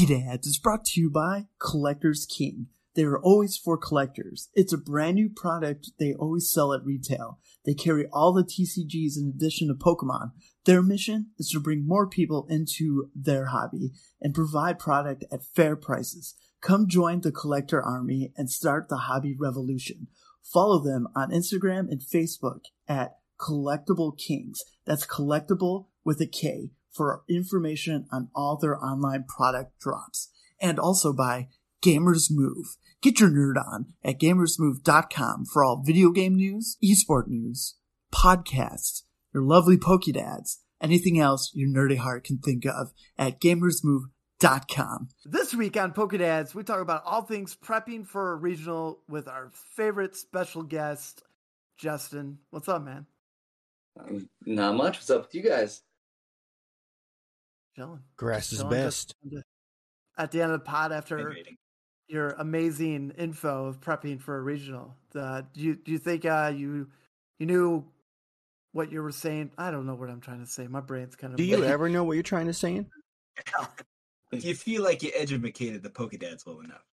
Pokedads is brought to you by Collectors King. They are always for collectors. It's a brand new product they always sell at retail. They carry all the TCGs in addition to Pokemon. Their mission is to bring more people into their hobby and provide product at fair prices. Come join the collector army and start the hobby revolution. Follow them on Instagram and Facebook at Collectible Kings. That's collectible with a K for information on all their online product drops. And also by Gamers Move. Get your nerd on at gamersmove.com for all video game news, esport news, podcasts, your lovely Pokedads, anything else your nerdy heart can think of at gamersmove.com. This week on Pokedads, we talk about all things prepping for a regional with our favorite special guest, Justin. What's up, man? Um, not much. What's up with you guys? Chilling. Grass is best. just At the end of the pod, after your amazing info of prepping for a regional, uh, do you do you think uh, you you knew what you were saying? I don't know what I'm trying to say. My brain's kind of. Do you ever know what you're trying to say? Do you feel like you educated the Pokedads well enough?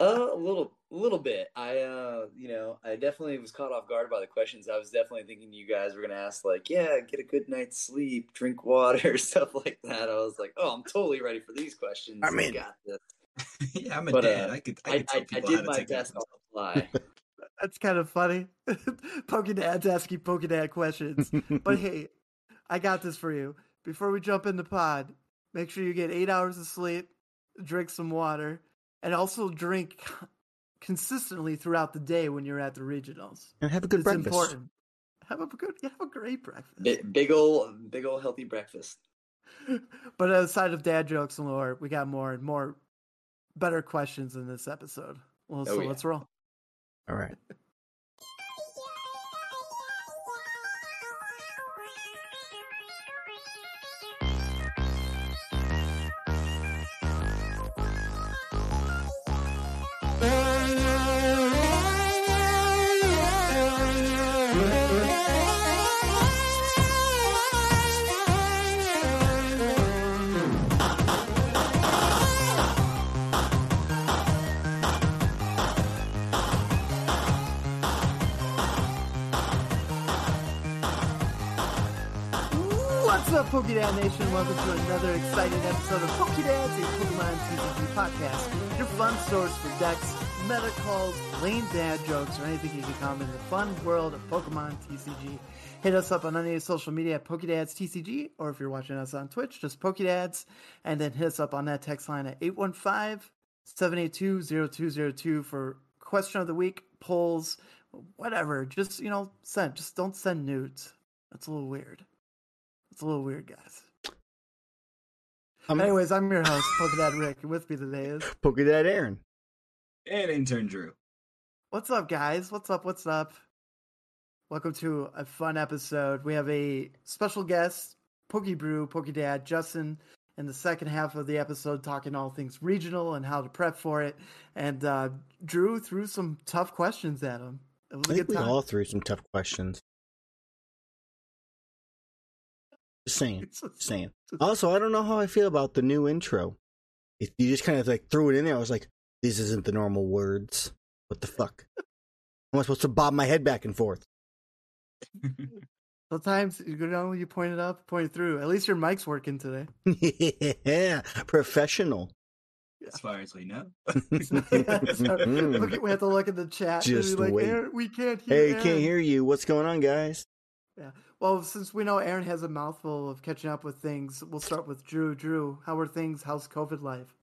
Uh, a little, a little bit. I, uh, you know, I definitely was caught off guard by the questions. I was definitely thinking you guys were gonna ask, like, yeah, get a good night's sleep, drink water, stuff like that. I was like, oh, I'm totally ready for these questions. I'm in. got this. yeah, I'm a But, dad. uh, I could, I I, could tell I, I people how did to my take care of best on the fly. That's kind of funny. Pokedads asking Pokedad questions. but hey, I got this for you. Before we jump in the pod, make sure you get eight hours of sleep, drink some water, and also drink consistently throughout the day when you're at the regionals. And have a good it's breakfast. important. Have a good, have a great breakfast. big, big ol', big ol' healthy breakfast. but aside of dad jokes and lore, we got more and more better questions in this episode. Well, Oh, so yeah. let's roll. All right. Pokédad Nation? Welcome to another exciting episode of Pokédads, a Pokemon TCG podcast. Your fun source for decks, meta calls, lame dad jokes, or anything you can come in the fun world of Pokemon TCG. Hit us up on any social media at Pokédads TCG, or if you're watching us on Twitch, just Pokédads, and then hit us up on that text line at 815 782 0202 for question of the week, polls, whatever. Just, you know, send. Just don't send nudes. That's a little weird. It's a little weird, guys. I'm Anyways, I'm your host, Pokedad Rick, and with me today is Pokedad Aaron. And intern Drew. What's up, guys? What's up? What's up? Welcome to a fun episode. We have a special guest, Pokebrew, Pokedad, Justin, in the second half of the episode, talking all things regional and how to prep for it. And uh, Drew threw some tough questions at him. It was I a think good we all threw some tough questions. Just saying. Just saying. Also, I don't know how I feel about the new intro. If you just kind of like threw it in there, I was like, "This isn't the normal words. What the fuck? Am I supposed to bob my head back and forth?" Sometimes you go down, you point it up, point it through. At least your mic's working today. yeah, professional. as far as we know. Look at- we have to look at the chat. and Just be like, wait. "Aaron, we can't hear. Hey, Aaron." can't hear you. What's going on, guys? Yeah. Well, since we know Aaron has a mouthful of catching up with things, we'll start with Drew. Drew, how are things? How's COVID life?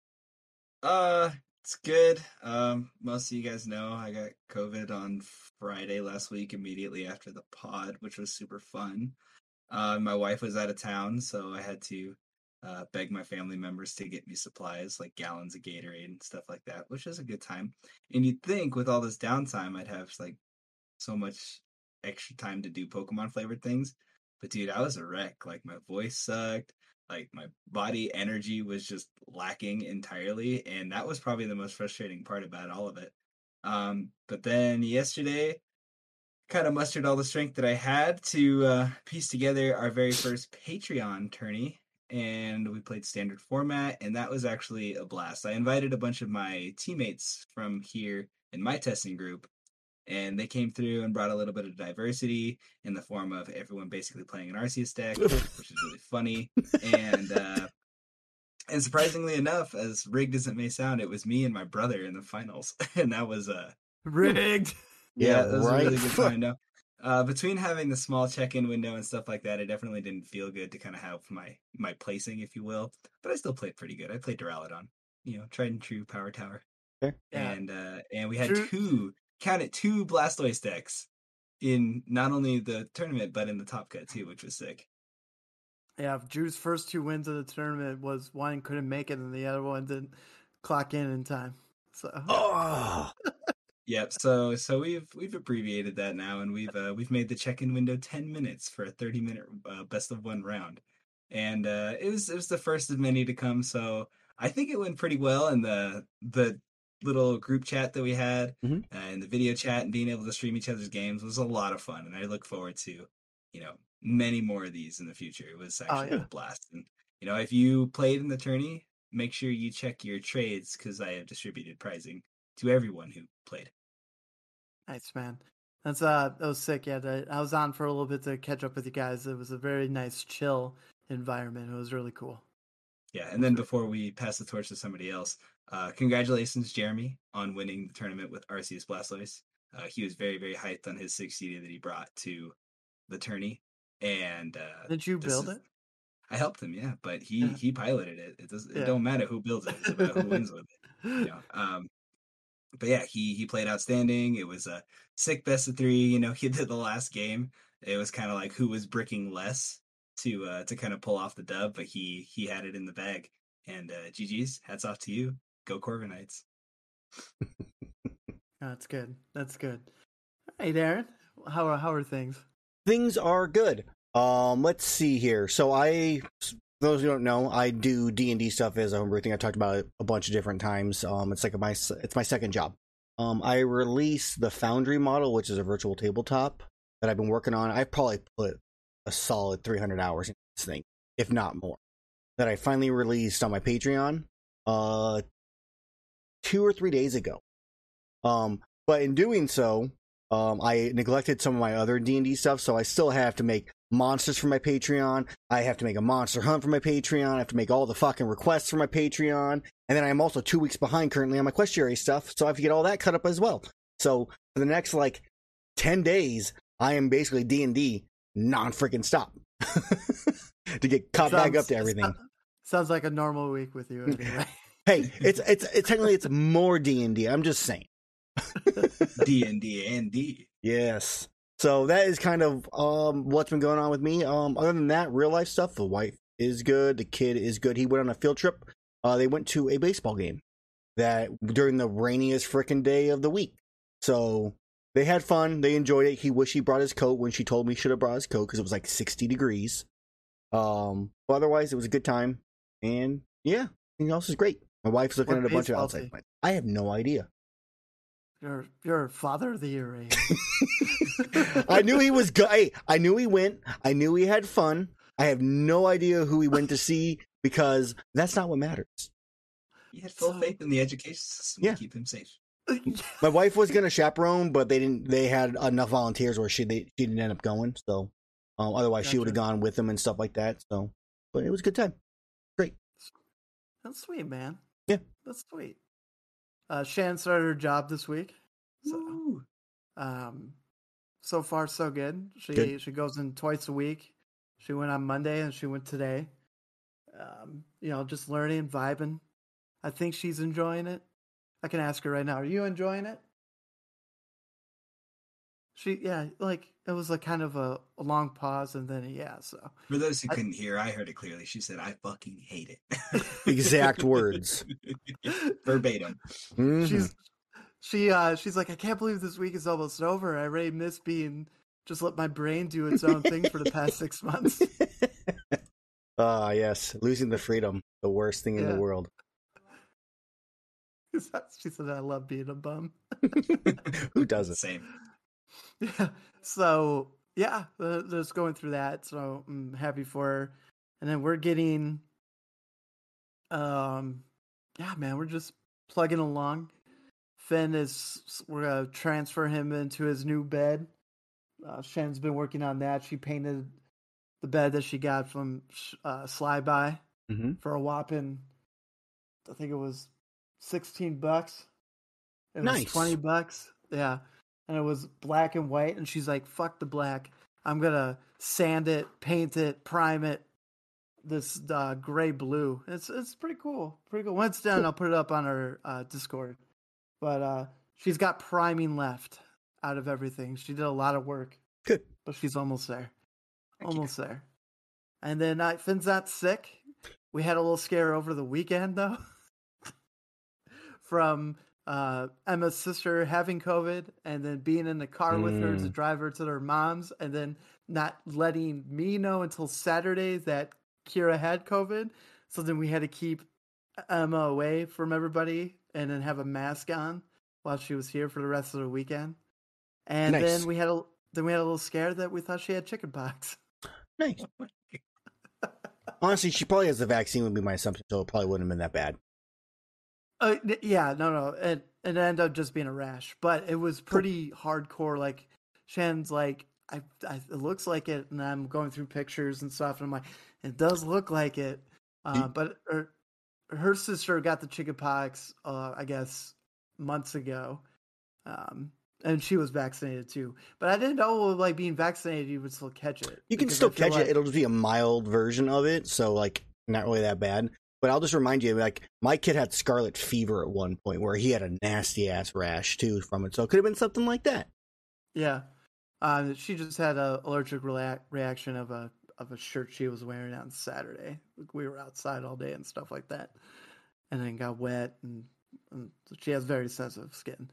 Uh, it's good. Um, most of you guys know I got COVID on Friday last week, immediately after the pod, which was super fun. Uh, my wife was out of town, so I had to uh, beg my family members to get me supplies like gallons of Gatorade and stuff like that, which is a good time. And you'd think with all this downtime, I'd have like so much extra time to do Pokemon flavored things. But dude, I was a wreck. Like my voice sucked like my body energy was just lacking entirely and that was probably the most frustrating part about all of it um but then yesterday kind of mustered all the strength that i had to uh piece together our very first patreon tourney and we played standard format, and that was actually a blast. I invited a bunch of my teammates from here in my testing group, and they came through and brought a little bit of diversity in the form of everyone basically playing an Arceus deck, which is really funny. And uh, and surprisingly enough, as rigged as it may sound, it was me and my brother in the finals, and that was uh Rigged. yeah, Yeah, that was a really good time. No, uh, between having the small check-in window and stuff like that, it definitely didn't feel good to kind of have my my placing, if you will. But I still played pretty good. I played Duraludon, you know, tried and true power tower, Yeah. and uh, and we had Drew- two count it two Blastoise decks in not only the tournament but in the top cut too, which was sick. Yeah, Drew's first two wins of the tournament was one couldn't make it, and the other one didn't clock in in time. So Oh, Yep. So so we've we've abbreviated that now, and we've uh, we've made the check-in window ten minutes for a thirty-minute uh, best of one round, and uh, it was it was the first of many to come. So I think it went pretty well, and the the little group chat that we had Mhm. uh, and the video chat and being able to stream each other's games was a lot of fun, and I look forward to you know many more of these in the future. It was actually yeah. a blast, and you know if you played in the tourney, make sure you check your trades because I have distributed prizing to everyone who played. nice, man. That's uh, that was sick. Yeah, the, I was on for a little bit to catch up with you guys. It was a very nice, chill environment. It was really cool. Yeah, and then before we pass the torch to somebody else, uh, congratulations, Jeremy, on winning the tournament with Arceus Blastoise. Uh, he was very, very hyped on his six seater that he brought to the tourney, and uh, Did you build is- it? I helped him, yeah, but he Yeah. he piloted it. It does Yeah. it don't matter who builds it; it's about who wins with it. You know? Um, but yeah, he he played outstanding. It was a sick best of three. You know, he did the last game. It was kind of like who was bricking less to uh to kind of pull off the dub, but he he had it in the bag. And uh GG's, hats off to you. Go Corviknights. That's good. That's good. Hey, Darren, how are how are things? things are good. Um, let's see here. So I, for those who don't know, I do D and D stuff as a homebrew thing. I talked about it a bunch of different times. Um, it's like my it's my second job. Um, I release the Foundry model, which is a virtual tabletop that I've been working on. I probably put a solid 300 hours in this thing, if not more. That I finally released on my Patreon, uh, two or three days ago. Um, but in doing so, um, I neglected some of my other D and D stuff, so I still have to make monsters for my Patreon. I have to make a monster hunt for my Patreon. I have to make all the fucking requests for my Patreon, and then I'm also two weeks behind currently on my Questiary stuff, so I have to get all that cut up as well. So for the next like ten days, I am basically D and D non freaking stop to get caught back up to everything. Sounds, sounds like a normal week with you, anyway. Hey, it's it's it's technically it's more D and D. I'm just saying. D and D and D. Yes. So that is kind of um what's been going on with me. Um other than that, real life stuff, the wife is good, the kid is good. He went on a field trip. Uh they went to a baseball game that during the rainiest frickin' day of the week. So they had fun, they enjoyed it. He wished he brought his coat when she told me he should have brought his coat because it was like 60 degrees. Um but otherwise it was a good time. And yeah, everything else is great. My wife's looking What at a bunch of outside. team? plants. I have no idea. You're you're father of the year, right. I knew he was good. Hey, I knew he went. I knew he had fun. I have no idea who he went to see because that's not what matters. He had full faith in the education system Yeah. to keep him safe. My wife was gonna chaperone, but they didn't. They had enough volunteers where she they, she didn't end up going. So, um, otherwise she would have gone with them and stuff like that. So, but it was a good time. Great. That's sweet, man. Yeah. That's sweet. Uh, Shan started her job this week. So, Woo. um, so far so good. She Good. she goes in twice a week. She went on Monday and she went today. Um, you know, just learning, vibing. I think she's enjoying it. I can ask her right now. Are you enjoying it? She yeah, like it was like kind of a, a long pause and then a yeah. So For those who I- couldn't hear, I heard it clearly. She said, "I fucking hate it." Exact words. verbatim. Mhm. she's she uh she's like I can't believe this week is almost over. I already miss being just let my brain do its own thing for the past six months. Ah, yes, losing the freedom, the worst thing in the world. she said I love being a bum. Who doesn't? Same. Yeah. So yeah, just going through that. So I'm happy for her. and then we're getting, um, yeah, man, we're just plugging along. Finn is we're gonna transfer him into his new bed. Uh, Shannon's been working on that. She painted the bed that she got from uh, Slyby hmm for a whopping, I think it was sixteen bucks. It was Nice. twenty bucks. Yeah, and it was black and white. And she's like, "Fuck the black. I'm gonna sand it, paint it, prime it." This uh, gray blue. It's it's pretty cool. Pretty cool. When it's done, I'll put it up on our uh, Discord. But uh, she's got priming left out of everything. She did a lot of work, Good. but she's almost there. Heck yeah. Almost there. And then uh, Finn's not sick. We had a little scare over the weekend though, from uh, Emma's sister having COVID, and then being in the car with her as a driver to their mom's, and then not letting me know until Saturday that Kira had COVID. So then we had to keep Emma away from everybody, and then have a mask on while she was here for the rest of the weekend. And Nice. then we had a then we had a little scare that we thought she had chickenpox. Nice. Honestly, she probably has the vaccine. Would be my assumption, so it probably wouldn't have been that bad. Uh, yeah, no, no, it it ended up just being a rash, but it was pretty hardcore. Like Shannon's like, I, I, it looks like it, and I'm going through pictures and stuff, and I'm like, it does look like it, uh, but her, her sister got the chickenpox, uh, I guess, months ago, um, and she was vaccinated too. But I didn't know like being vaccinated, you would still catch it. You can still catch like- it. It'll just be a mild version of it, so like not really that bad. But I'll just remind you, like my kid had scarlet fever at one point, where he had a nasty ass rash too from it. So it could have been something like that. Yeah, um, she just had a allergic rea- reaction of a of a shirt she was wearing on Saturday. We were outside all day and stuff like that, and then got wet, and, and she has very sensitive skin.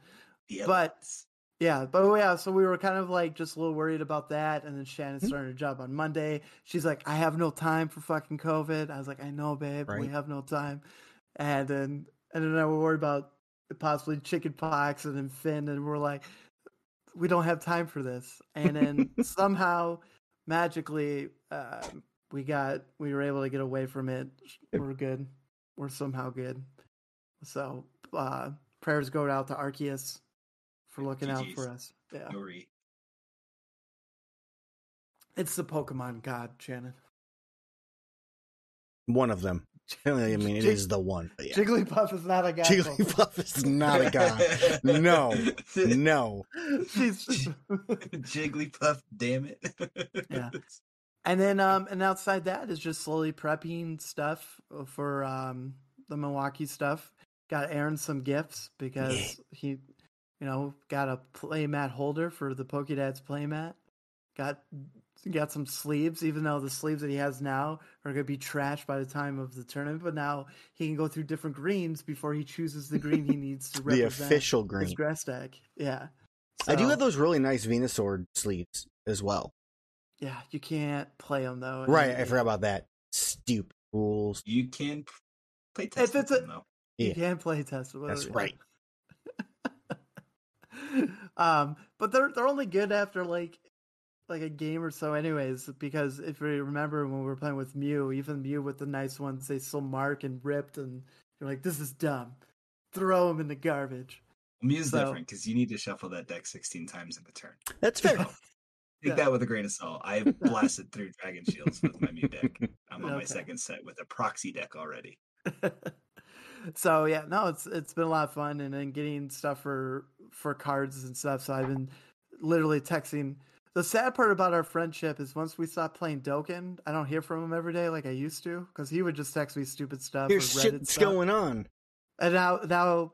The But- elements. Yeah, but yeah, so we were kind of like just a little worried about that, and then Shannon Mhm. started her job on Monday. She's like, "I have no time for fucking COVID." I was like, "I know, babe, we have no time," and then and then I were worried about possibly chicken pox, and then Finn, and we're like, "We don't have time for this," and then somehow magically um, we got we were able to get away from it. We're good. We're somehow good. So uh, prayers go out to Arceus for looking out for us. Yeah, Nori. it's the Pokemon God, Shannon. One of them. I mean, it Jig- is the one. Yeah. Jigglypuff is not a god. Jigglypuff is not a god. No, no. She's Jigglypuff, damn it. Yeah. and then um and outside that is just slowly prepping stuff for um the Milwaukee stuff. Got Aaron some gifts because Yeah. he you know got a playmat holder for the Pokédex playmat. Got got some sleeves, even though the sleeves that he has now are gonna be trashed by the time of the tournament. But now he can go through different greens before he chooses the green he needs to represent The represent official his green. grass deck. Yeah. I do have those really nice Venusaur sleeves as well. Yeah, you can't play them though. Right, and- I forgot about that. Stupid rules. you can p- play test it's a- them, though. You Yeah. can play test. with That's right. Yeah. um, but they're they're only good after like like a game or so, anyways. Because if you remember when we were playing with Mew, even Mew with the nice ones, they still mark and ripped, and you're like, this is dumb. Throw them in the garbage. Mew's So- different because you need to shuffle that deck 16 times in the turn. That's fair. Take Yeah. that with a grain of salt. I blasted through Dragon Shields with my Mew deck. I'm on my second set with a proxy deck already. so yeah, no, it's it's been a lot of fun, and then getting stuff for for cards and stuff. So I've been literally texting. The sad part about our friendship is once we stop playing Dokkan, I don't hear from him every day like I used to because he would just text me stupid stuff. Here's or shit Reddit that's stuff. going on. And now, now,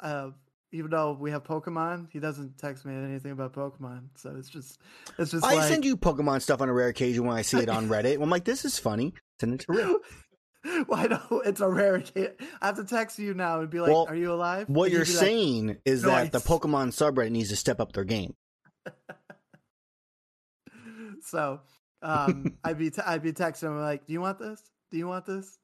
uh, even though we have Pokemon, he doesn't text me anything about Pokemon. So it's just, it's just I like, send you Pokemon stuff on a rare occasion when I see it on Reddit. I'm like, this is funny. Send it to Rick. Why no? It's a rare. I have to text you now and be like, Well, "Are you alive?" What you're like, saying is that the. Pokemon subreddit needs to step up their game. so, um, I'd be, t- I'd be texting him like, "Do you want this? Do you want this?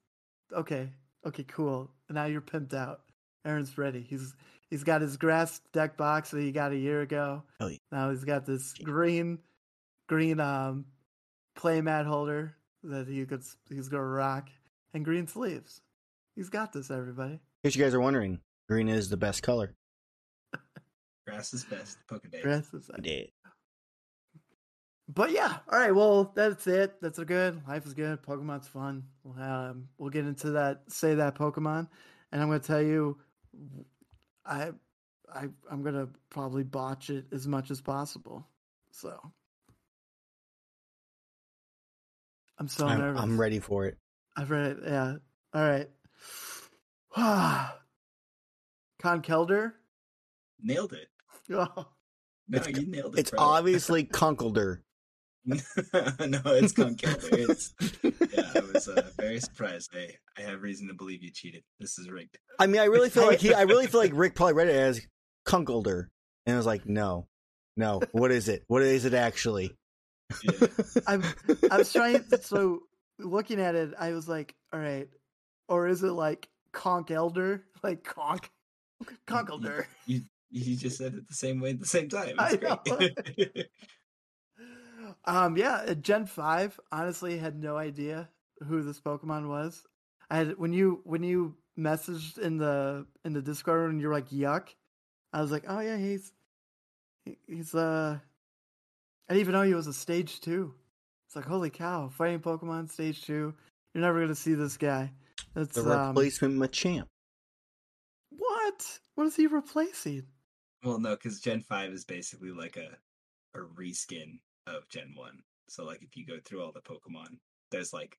Okay, okay, cool. And now you're pimped out. Aaron's ready. He's he's got his grass deck box that he got a year ago. Oh, yeah. Now he's got this green, green um, play mat holder that he could he's gonna rock, and green sleeves. He's got this, everybody. In case you guys are wondering, green is the best color. Grass is best. Pokedex. Dress is- Yeah. But yeah, all right. Well, that's it. That's a good. Life is good. Pokemon's fun. We'll um, we'll get into that. Say that Pokemon, and I'm gonna tell you, I, I, I'm gonna probably botch it as much as possible. So, I'm so I'm, nervous. I'm ready for it. I've read it. Yeah. All right. Con Kelder. Nailed it. Oh, No, It's- you nailed it. It's bro. obviously Kunkelder. no, it's Conkelder. It's yeah. I was uh, very surprised. I I have reason to believe you cheated. This is rigged. I mean, I really feel like he. I really feel like Rick probably read it as Kunkelder, and I was like, no, no. What is it? What is it actually? Yeah. I'm. I was trying. So looking at it, I was like, all right, or is it like Conk Elder, like Conk, Conk Elder? You you just said it the same way at the same time. It's. Um, yeah, Gen Five, honestly, had no idea who this Pokemon was. I had when you when you messaged in the in the Discord and you're like yuck, I was like, oh yeah, he's he's uh, I didn't even know he was a stage two. It's like holy cow, fighting Pokemon stage two. You're never gonna see this guy. That's The replacement um, replacement Machamp. what? What is he replacing? well, no, because Gen Five is basically like a a reskin of Gen One. So like if you go through all the Pokemon, there's like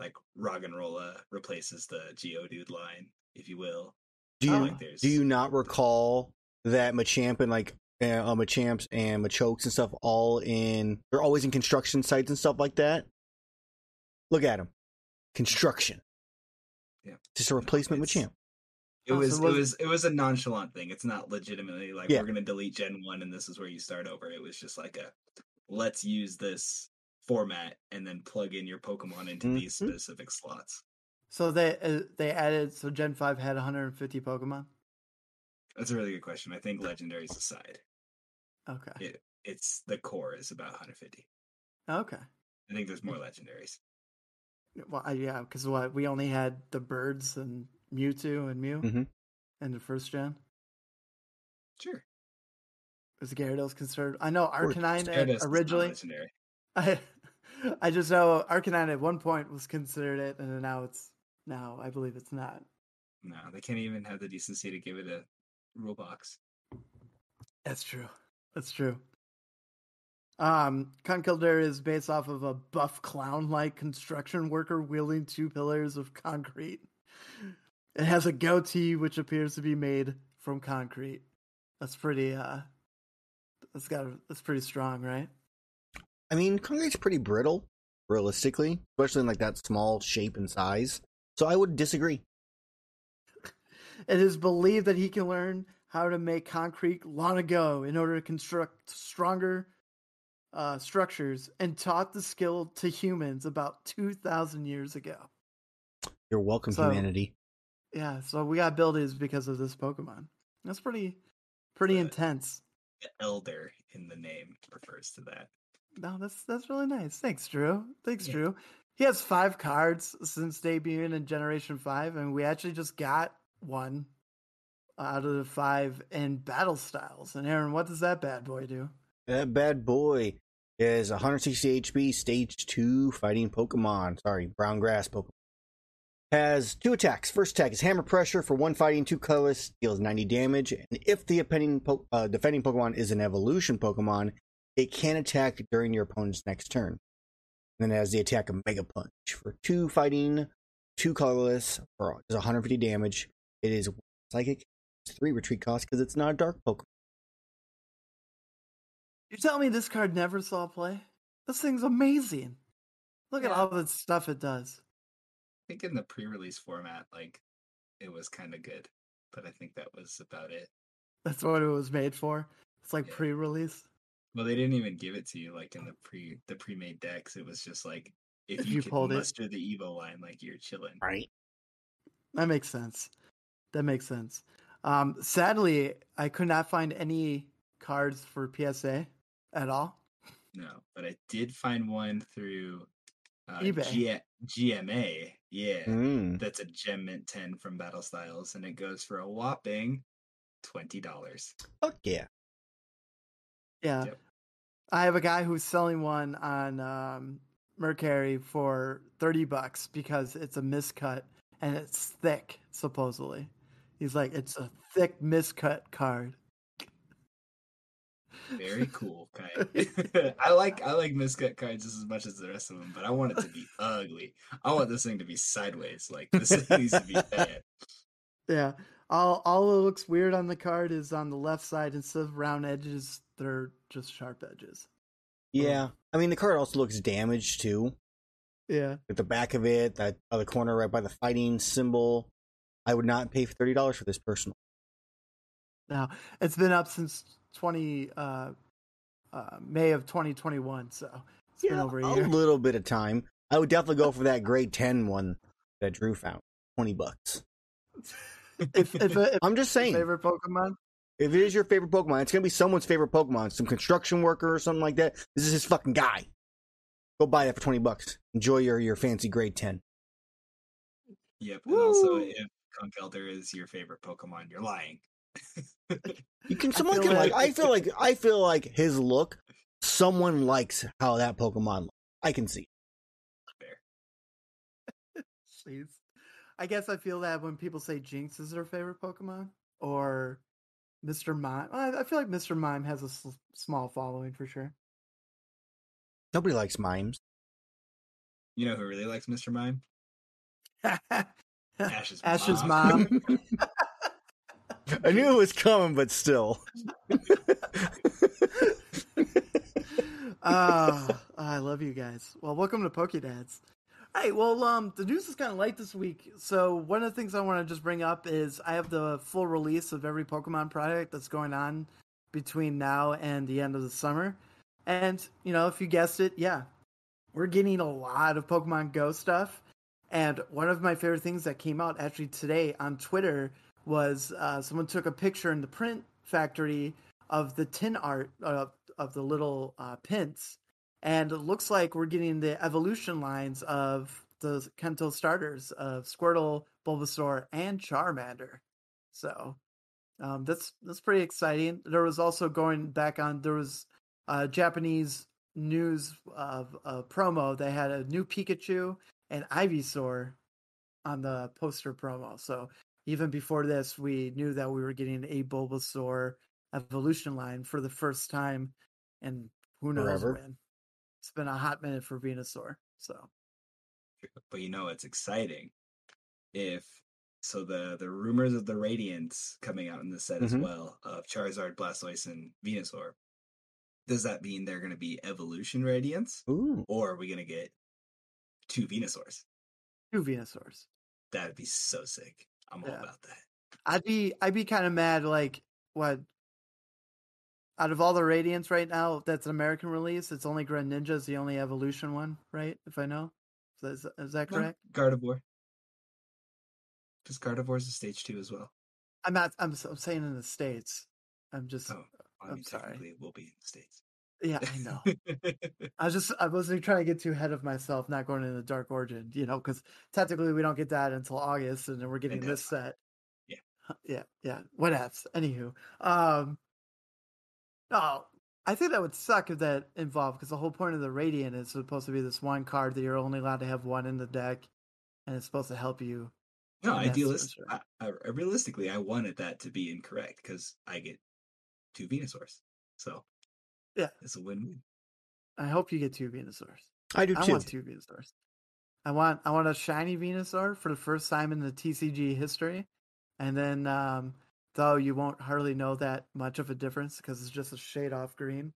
like Roggenrola replaces the Geodude line, if you will. Do you. Like do you not recall that Machamp and like uh, uh, Machamps and Machokes and stuff all in? They're always in construction sites and stuff like that. Look at them, construction. Yeah. Just a replacement It's- Machamp. It Oh, so was was- it was it was a nonchalant thing. It's not legitimately like Yeah. we're gonna delete Gen One and this is where you start over. It was just like a let's use this format and then plug in your Pokemon into these Mhm. specific slots. So they uh, they added so Gen Five had 150 Pokemon. That's a really good question. I think legendaries aside, Okay, it's the core is about 150. okay. I think there's more legendaries. Well, I, yeah, because what we only had the birds and Mewtwo and Mew Mhm. in the first gen. Sure. Was Gyarados considered? I know. Arcanine Gyarados had is not originally. legendary. I, I just know Arcanine at one point was considered it, and now it's now I believe it's not. No, they can't even have the decency to give it a rule box. That's true. That's true. Um, Conkeldurr is based off of a buff clown-like construction worker wielding two pillars of concrete. It has a goatee which appears to be made from concrete. That's pretty. Uh, that's got. That's pretty strong, right? I mean, concrete's pretty brittle, realistically, especially in like that small shape and size. So I would disagree. It is believed that he can learn how to make concrete long ago in order to construct stronger uh, structures and taught the skill to humans about 2,000 years ago. You're welcome, So- humanity. Yeah, so we got abilities because of this Pokemon. That's pretty pretty But- intense. The elder in the name refers to that. No, that's that's really nice. Thanks, Drew. Thanks, Yeah. Drew. He has five cards since debuting in Generation Five, and we actually just got one out of the five in Battle Styles. And Aaron, what does that bad boy do? That bad boy is 160 HP, stage 2 fighting Pokemon. Sorry, brown grass Pokemon. Has two attacks. First attack is Hammer Pressure for one fighting, two colorless, deals 90 damage. And if the po- uh, defending Pokemon is an evolution Pokemon, it can attack during your opponent's next turn. then it has the attack of Mega Punch for two fighting, two colorless, for does 150 damage. It is psychic, it's three retreat cost because it's not a dark Pokemon. You tell me this card never saw play? This thing's amazing. Look at all the stuff it does. I think in the pre-release format, like it was kind of good, but I think that was about it. That's what it was made for. It's like Yeah. pre-release. Well, they didn't even give it to you like in the pre the pre-made decks. It was just like if, If you, you could pulled it. muster the Evo line, like you're chilling. Right? That makes sense. That makes sense. Um, sadly, I could not find any cards for PSA at all. No, but I did find one through Uh, eBay. G- GMA, yeah, Mm. that's a Gem Mint 10 from Battle Styles, and it goes for a whopping twenty dollars. Fuck yeah. Yeah. Yep. I have a guy who's selling one on um, Mercari for 30 bucks because it's a miscut and it's thick, supposedly. He's like, it's a thick miscut card. Very cool, Kai. I like I like miscut cards just as much as the rest of them, but I want it to be ugly. I want this thing to be sideways. Like this needs to be bad. Yeah. All all that looks weird on the card is on the left side instead of round edges, they're just sharp edges. Yeah. I mean, the card also looks damaged too. Yeah. At the back of it, that other corner right by the fighting symbol. I would not pay thirty dollars for this personal. Now it's been up since twenty uh, uh, May of twenty twenty one, so it's been over a year. little bit of time. I would definitely go for that grade ten one that Drew found. Twenty bucks. if if, if I'm just saying. favorite Pokemon, If it is your favorite Pokemon, it's gonna be someone's favorite Pokemon. Some construction worker or something like that. This is his fucking guy. Go buy that for twenty bucks. Enjoy your your fancy grade ten. Yep. And also Woo! If Conkeldurr is your favorite Pokemon, you're lying. You can someone can like. like- I feel like I feel like his look. Someone likes how that Pokemon. Looks. I can see. Fair. Jeez. I guess I feel that when people say Jynx is their favorite Pokemon or Mr. Mime. I, I feel like Mr. Mime has a s- small following for sure. Nobody likes mimes. You know who really likes Mr. Mime? Ash's Ash's mom. mom. I knew it was coming, but still. Ah, I love you guys. Well, welcome to Pokedads. All right, well, um, the news is kind of light this week. So one of the things I want to just bring up is I have the full release of every Pokemon product that's going on between now and the end of the summer. And you know, if you guessed it, yeah, we're getting a lot of Pokemon Go stuff. And one of my favorite things that came out actually today on Twitter was uh, someone took a picture in the print factory of the tin art uh, of the little uh, pins, and it looks like we're getting the evolution lines of the Kanto starters of Squirtle, Bulbasaur, and Charmander. So um, that's that's pretty exciting. There was also going back on there was uh, Japanese news of a promo. They had a new Pikachu and Ivysaur on the poster promo. So even before this, we knew that we were getting a Bulbasaur evolution line for the first time, and who knows Forever. when. It's been a hot minute for Venusaur. So But you know it's exciting if so the the rumors of the Radiants coming out in the set as Mhm. well of Charizard, Blastoise, and Venusaur. Does that mean they're going to be evolution Radiants, Ooh. or are we going to get two Venusaurs? two Venusaurs. That'd be so sick. I'm all about that. I'd be I'd be kind of mad. Like what? Out of all the Radiants right now, that's an American release. It's only Greninja is the only evolution one, right? If I know, is, is that No, correct? Gardevoir. Because Gardevoir's a stage two as well. I'm not. I'm, I'm saying in the states. I'm just. Oh, I I'm sorry. technically it will be in the States. Yeah, I know. I was just I wasn't trying to get too ahead of myself, not going into Dark Origin, you know, because technically we don't get that until August, and then we're getting this set. Yeah. yeah, yeah. What else? Anywho, um, no, I think that would suck if that involved because the whole point of the Radiant is supposed to be this one card that you're only allowed to have one in the deck, and it's supposed to help you. no, that's- I, I, realistically, I wanted that to be incorrect because I get two Venusaurs. So Yeah. it's a win-win. I hope you get two Venusaurs. I do I too. want two Venusaurs. I want I want a shiny Venusaur for the first time in the TCG history, and then um, though you won't hardly know that much of a difference because it's just a shade off green.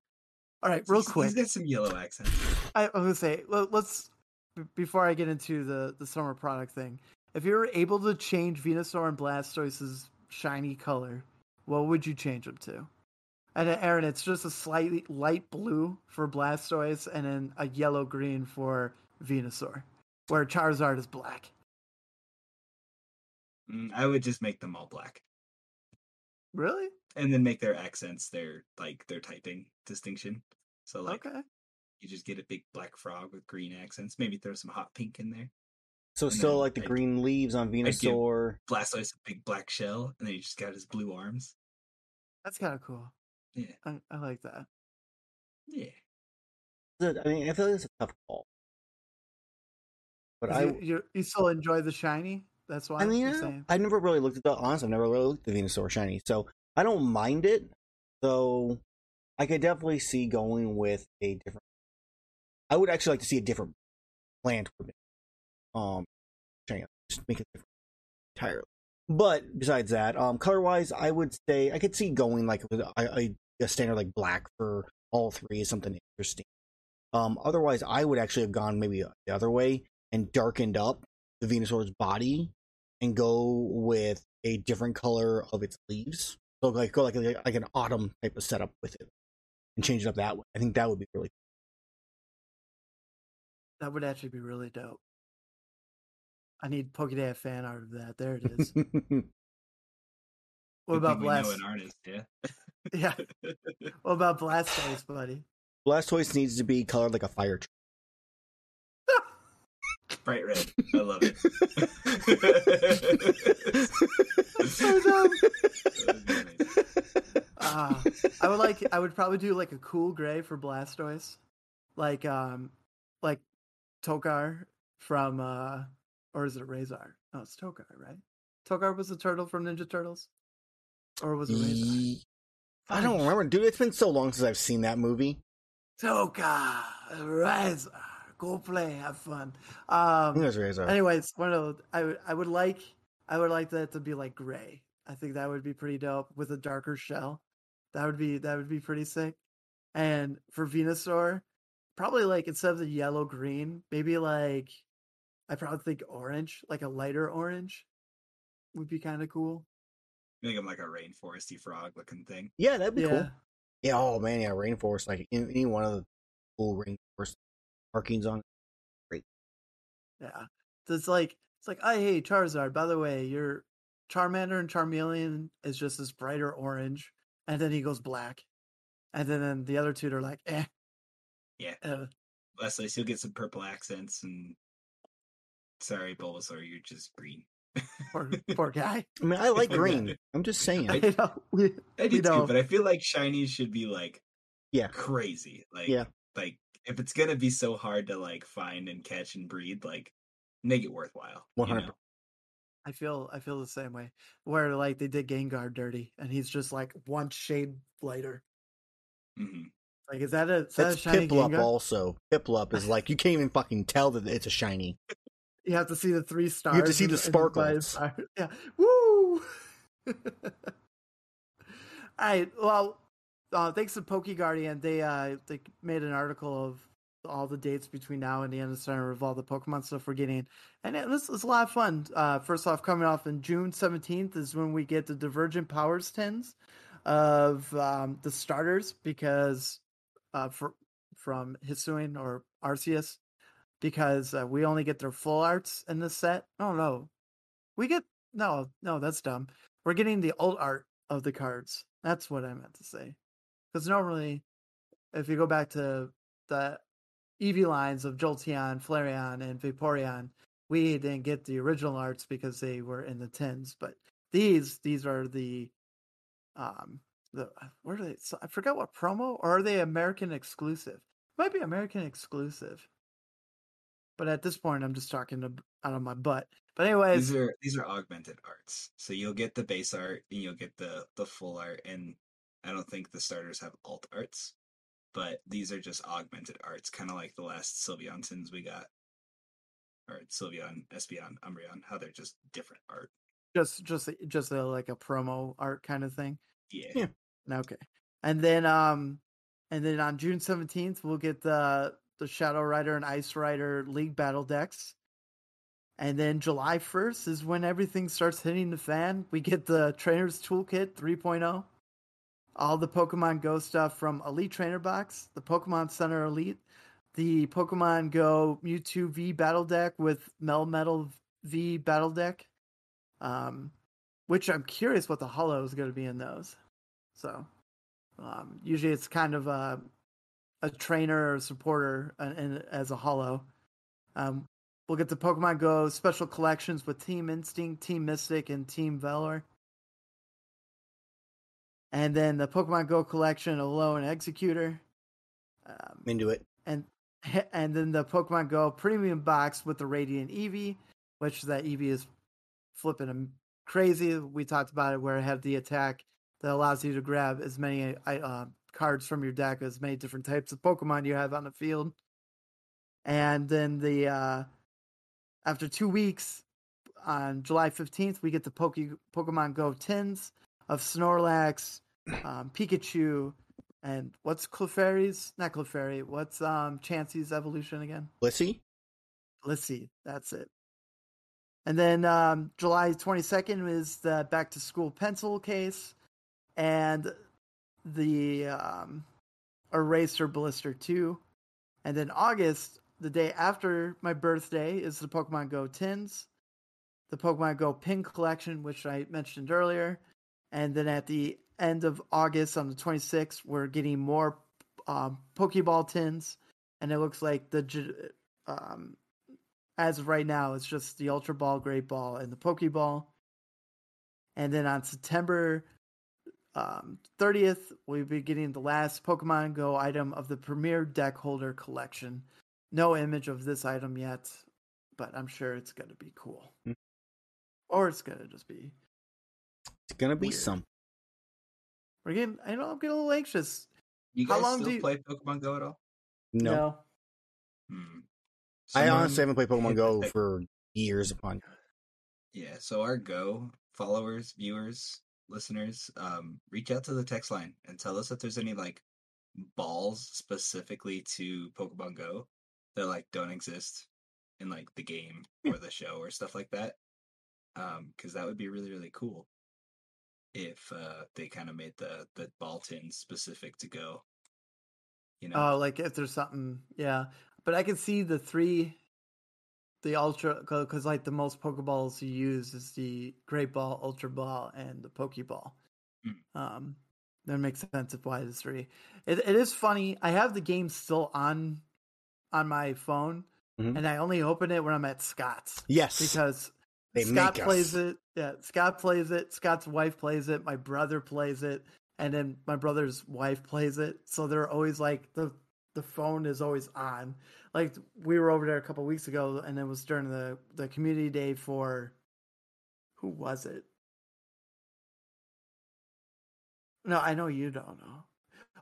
All right, real quick, He's got some yellow accents. I, I was gonna say let, let's before I get into the the summer product thing. If you were able to change Venusaur and Blastoise's shiny color, what would you change them to? And uh, Aaron, it's just a slightly light blue for Blastoise, and then a yellow green for Venusaur, where Charizard is black. Mm, I would just make them all black. Really? and then make their accents their like their typing distinction. So like okay. You just get a big black frog with green accents. Maybe throw some hot pink in there. So And still like the I'd- green leaves on Venusaur. Blastoise a big black shell, and then he just got his blue arms. That's kind of cool. Yeah. I, I like that. Yeah. I mean, I feel like it's a tough call. But I, you, you you still enjoy the shiny? That's why I mean, you're I, saying. I never really looked at the honestly, I've never really looked at the Venusaur shiny, so I don't mind it. Though I could definitely see going with a different. I would actually like to see a different plant. Um, shiny, just make it different entirely. But besides that, um, color wise, I would say I could see going like a, a, a standard like black for all three is something interesting. Um, otherwise, I would actually have gone maybe the other way and darkened up the Venusaur's body and go with a different color of its leaves. So like go like like an autumn type of setup with it and change it up that way. I think that would be really That would actually be really dope. I need Pokédex fan art of that. There it is. what about we know Blast? an artist, yeah. Yeah. What about Blastoise, buddy? Blastoise needs to be colored like a fire truck. Bright red. I love it. So dumb. That would be amazing. Ah, I would like. I would probably do like a cool gray for Blastoise, like um, like Tokka from uh, or is it Rahzar? No, it's Tokka, right? Tokka was the turtle from Ninja Turtles, or was it Rahzar? I don't remember, dude. It's been so long since I've seen that movie. Tokka, Rahzar, go play, have fun. Think it Um, was Rahzar. anyways, one of those, I would I would like I would like that to be like gray. I think that would be pretty dope with a darker shell. That would be that would be pretty sick. And for Venusaur, probably like instead of the yellow green, maybe like I probably think orange, like a lighter orange, would be kind of cool. Make him like a rainforesty frog looking thing. Yeah, that'd be Yeah, cool. Yeah, oh man, yeah, rainforest, like any, any one of the cool rainforest markings on. Great. Yeah. So it's like it's like, oh hey Charizard, by the way, your Charmander and Charmeleon is just this brighter orange, and then he goes black, and then, then the other two are like, eh, Yeah. uh, Blastoise, he'll get some purple accents and sorry, Bulbasaur, you're just green. poor poor guy. I mean, I like green. I'm just saying. I know. We, I do too, know. but I feel like shinies should be like Yeah. crazy. Like Yeah. like if it's gonna be so hard to like find and catch and breed, like make it worthwhile. 100. know? I feel I feel the same way. Where like they did Gengar dirty, and he's just like one shade lighter. Mhm. Like, is that a, is that a That's shiny Piplup Gengar? also. Piplup is like you can't even fucking tell that it's a shiny. You have to see the three stars. You have to see the and just buy a sparkles. Yeah. Woo! All right. Well, uh, thanks to Poke Guardian, they uh they made an article of all the dates between now and the end of summer of all the Pokemon stuff we're getting, and it, this is a lot of fun. Uh, first off, coming off in June seventeenth is when we get the Diverging Powers tins of um, the starters because uh, for, from Hisuian or Arceus because uh, we only get their full arts in this set. Oh no, we get no, no, that's dumb. We're getting the old art of the cards. That's what I meant to say. Because normally, if you go back to the Eevee lines of Jolteon, Flareon, and Vaporeon, we didn't get the original arts because they were in the tins. But these, these are the, um, the where are they? I forgot what promo or are they American exclusive? Might be American exclusive. But at this point, I'm just talking to, out of my butt. But anyways, These are these are augmented arts. So you'll get the base art and you'll get the the full art and I don't think the starters have alt arts, but these are just augmented arts, kind of like the last Sylveon tins we got. Or Sylveon, Espeon, Umbreon, how they're just different art. just just just a, like a promo art kind of thing. Yeah. Yeah. Okay. And then um and then on June 17th we'll get the the Shadow Rider and Ice Rider League battle decks. And then July 1st is when everything starts hitting the fan. We get the Trainer's Toolkit 3.0. All the Pokemon Go stuff from Elite Trainer Box, the Pokemon Center Elite, the Pokemon Go Mewtwo V battle deck with Melmetal V battle deck. Um which I'm curious what the holo is going to be in those. So, um, usually it's kind of uh, a trainer or a supporter and, and as a holo. Um, we'll get the Pokemon Go special collections with Team Instinct, Team Mystic, and Team Valor. And then the Pokemon Go collection, Alolan Exeggutor. Um, into it. and and then the Pokemon Go premium box with the Radiant Eevee, which that Eevee is flipping crazy. We talked about it where it had the attack that allows you to grab as many uh, cards from your deck as many different types of Pokemon you have on the field. And then the uh, after two weeks on July fifteenth, we get the Poke- Pokemon Go tins of Snorlax, um, Pikachu, and what's Clefairy's? Not Clefairy. What's um Chansey's evolution again? Blissey? Let's see. That's it. And then um, July 22nd is the back to school pencil case and the um, eraser blister 2. And then August, the day after my birthday, is the Pokemon Go tins, the Pokemon Go pin collection, which I mentioned earlier. And then at the end of August on the 26th, we're getting more um, Pokeball tins. And it looks like the um, as of right now, it's just the Ultra Ball, Great Ball, and the Pokeball. And then on September um, 30th, we'll be getting the last Pokemon Go item of the Premier Deck Holder Collection. No image of this item yet, but I'm sure it's going to be cool. Hmm. Or it's going to just be. It's gonna be Weird. some. We're getting. I know I'm getting a little anxious. You How long still do you- play Pokemon Go at all? No. Hmm. I honestly haven't played Pokemon Go for years upon. Yeah, so our Go followers, viewers, listeners, um, reach out to the text line and tell us if there's any like balls specifically to Pokemon Go that like don't exist in like the game or the show or stuff like that. Um, because that would be really really cool if uh they kind of made the the ball tins specific to Go. You know, Oh, like if there's something, yeah. But I can see the three, the ultra, because like the most Pokeballs you use is the Great Ball, Ultra Ball, and the Pokeball. Hmm. Um, that makes sense of why the three. It it is funny. I have the game still on, on my phone, Mhm. and I only open it when I'm at Scott's Yes, because they Scott plays it. Yeah, Scott plays it. Scott's wife plays it. My brother plays it, and then my brother's wife plays it. So they're always like the the phone is always on. Like we were over there a couple weeks ago, and it was during the the community day for who was it? No, I know you don't know.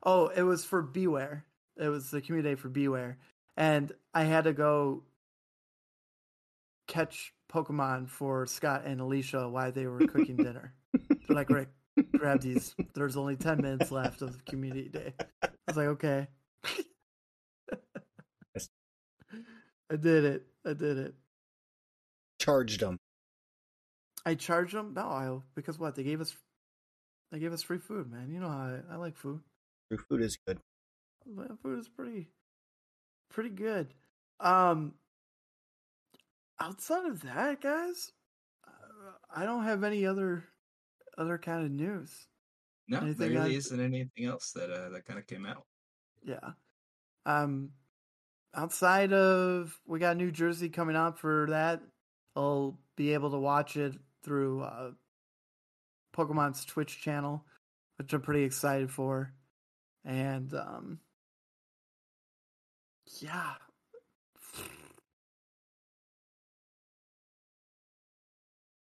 Oh, it was for Bewear. It was the community day for Bewear, and I had to go catch Pokemon for Scott and Alicia while they were cooking dinner. They're like, Rick, grab these. There's only 10 minutes left of community day. I was like, okay. I did it. I did it. Charged them. I charged them? No, I, because what? They gave us they gave us free food, man. You know how I, I like food. Your food is good. Well, Food is pretty pretty good. Um outside of that, guys, uh, I don't have any other other kind of news. no, there anything really on- isn't anything else that uh, that kind of came out. Yeah. Um outside of we got New Jersey coming up for that. I'll be able to watch it through uh Pokemon's Twitch channel, which I'm pretty excited for. And um yeah.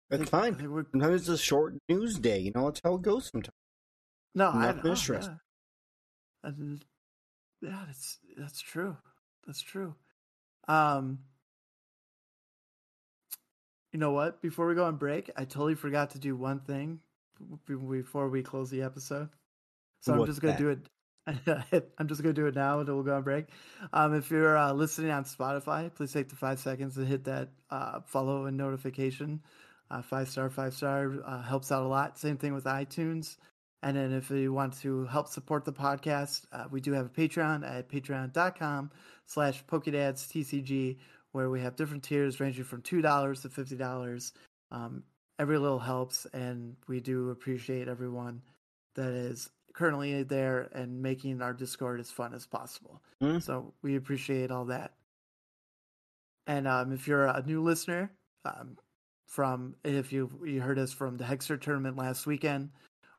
That's fine. Sometimes it's a short news day. You know, that's how it goes sometimes. No, I'm I not know. Yeah. And, yeah, that's that's true. That's true. Um, you know what? Before we go on break, I totally forgot to do one thing before we close the episode. So I'm just gonna that? do it. I'm just gonna do it now, and then we'll go on break. Um, if you're uh, listening on Spotify, please take the five seconds to hit that uh, follow and notification. Uh, five star, five star uh, helps out a lot. Same thing with iTunes. And then if you want to help support the podcast, uh, we do have a Patreon at patreon.com slash Pokedads TCG, where we have different tiers ranging from $2 to $50. Um, every little helps, and we do appreciate everyone that is currently there and making our Discord as fun as possible. Mm. So we appreciate all that. And um, if you're a new listener, um, from if you you heard us from the Hexer tournament last weekend,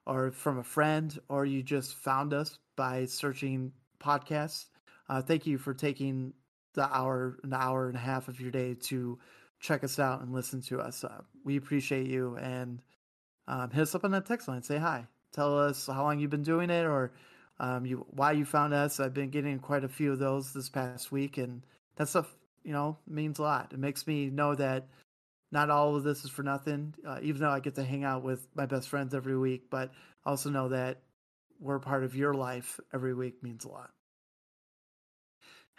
or from a friend, or you just found us by searching podcasts, uh, thank you for taking the hour, an hour and a half of your day to check us out and listen to us. Uh, we appreciate you and um, hit us up on that text line. Say hi. Tell us how long you've been doing it or um, you why you found us. I've been getting quite a few of those this past week, and that stuff you know means a lot. It makes me know that not all of this is for nothing. Uh, even though I get to hang out with my best friends every week, but also know that we're part of your life every week means a lot.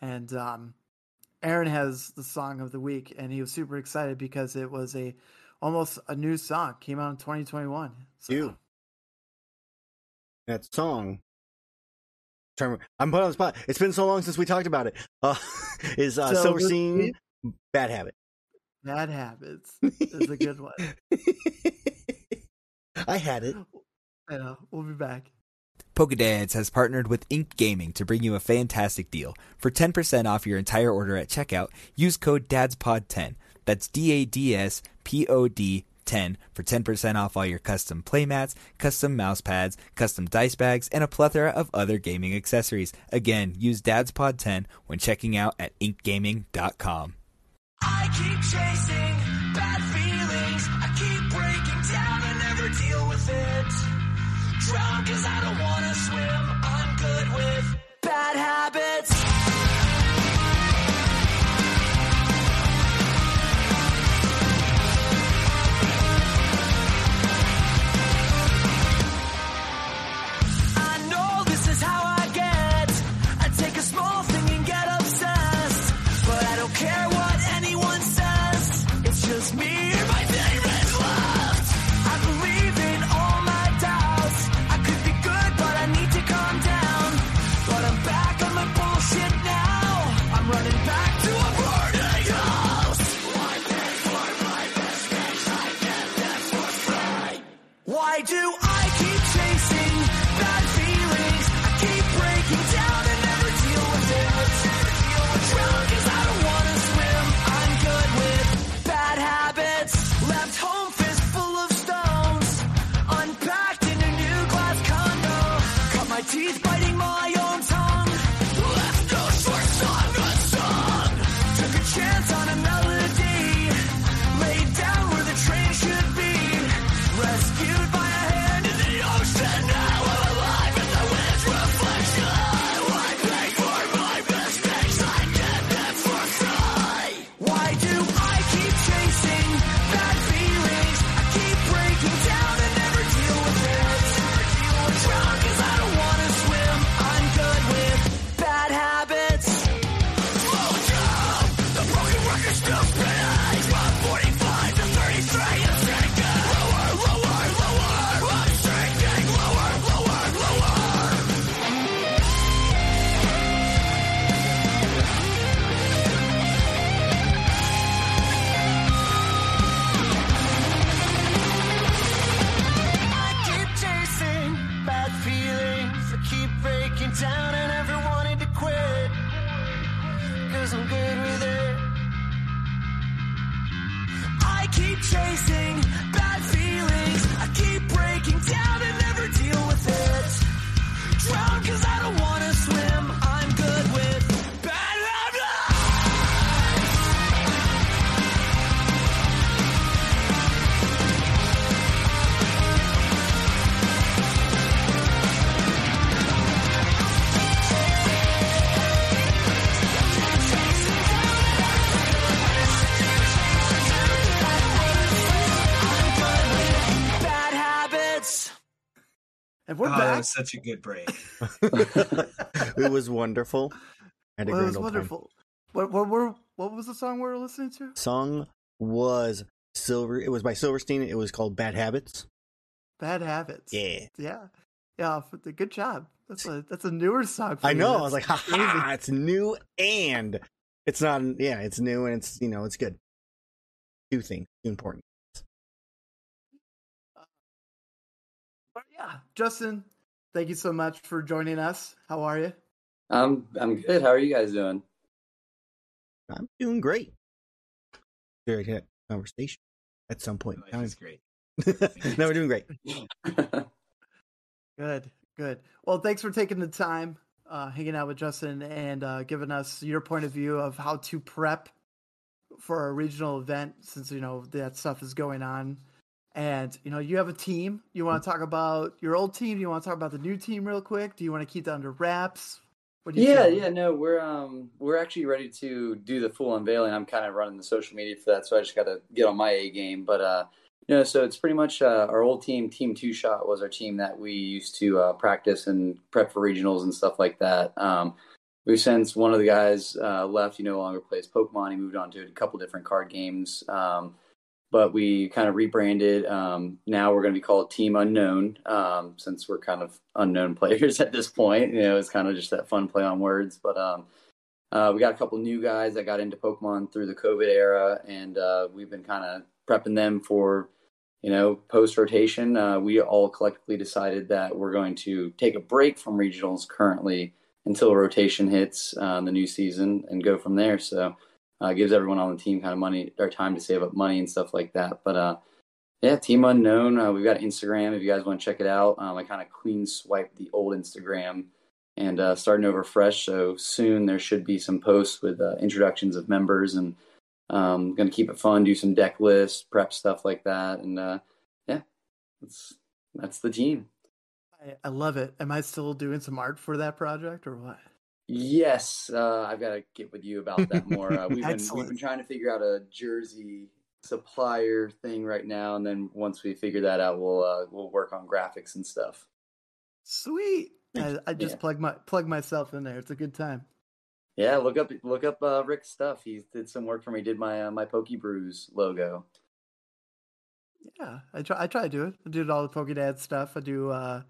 And um, Aaron has the song of the week, and he was super excited because it was a almost a new song came out in 2021. So, You. That song. I'm put on the spot. It's been so long since we talked about it. Uh, is uh, So Silverstein Bad Habit. Bad Habits is a good one. I had it. I know. We'll be back. Pokedads has partnered with Inked Gaming to bring you a fantastic deal. For 10% off your entire order at checkout, use code DADSPOD10. That's D A D S P O D 10 for 10% off all your custom playmats, custom mouse pads, custom dice bags, and a plethora of other gaming accessories. Again, use DADSPOD10 when checking out at inkedgaming.com. I keep chasing bad feelings. I keep breaking down and never deal with it. Drown cause I don't wanna swim. I'm good with bad habits. Was such a good break. it was wonderful. Had a Well, it was grand old time. wonderful. What what were what was the song we were listening to? Song was Silver. It was by Silverstein. It was called Bad Habits. Bad Habits. Yeah. Yeah. Yeah, f- the- good job. That's a that's a newer song. For I you. know. I was like, ha ha! It's new and it's not. Yeah, it's new and it's you know it's good. Two things, two important. Uh, but yeah, Justin, thank you so much for joining us. How are you? I'm I'm good. How are you guys doing? I'm doing great. Very good conversation at some point. in Life time. is great. no, we're doing great. Good, good. Well, thanks for taking the time, uh, hanging out with Justin, and uh, giving us your point of view of how to prep for a regional event, since you know that stuff is going on. And you know, you have a team. You want to talk about your old team? You want to talk about the new team real quick? Do you want to keep that under wraps? What do you yeah, think? yeah, no, we're um we're actually ready to do the full unveiling. I'm kind of running the social media for that, so I just got to get on my A game. But uh, you know, so it's pretty much uh, our old team, Team Two Shot, was our team that we used to uh, practice and prep for regionals and stuff like that. Um, we've since one of the guys uh, left. He no longer plays Pokemon. He moved on to a couple different card games. Um, but we kind of rebranded. Um, now we're going to be called Team Unknown um, since we're kind of unknown players at this point. You know, it's kind of just that fun play on words. But um, uh, we got a couple new guys that got into Pokemon through the COVID era, and uh, we've been kind of prepping them for, you know, post rotation. Uh, we all collectively decided that we're going to take a break from regionals currently until rotation hits uh, the new season and go from there. So uh, gives everyone on the team kind of money or time to save up money and stuff like that. But uh, yeah, Team Unknown. Uh, we've got Instagram if you guys want to check it out. Um, I kind of clean swiped the old Instagram and uh, starting over fresh. So soon there should be some posts with uh, introductions of members and um, going to keep it fun, do some deck lists, prep stuff like that, and uh, yeah, that's that's the team. I, I love it. Am I still doing some art for that project or what? Yes, uh, I've got to get with you about that more. Uh, we've been we've been trying to figure out a jersey supplier thing right now, and then once we figure that out, we'll uh, we'll work on graphics and stuff. Sweet. I, I just Yeah. plug my plug myself in there. It's a good time. Yeah, look up look up uh, Rick's stuff. He did some work for me. Did my uh, my Poke Brews logo. Yeah, I try. I try to do it. I do all the Pokédad stuff. I do uh,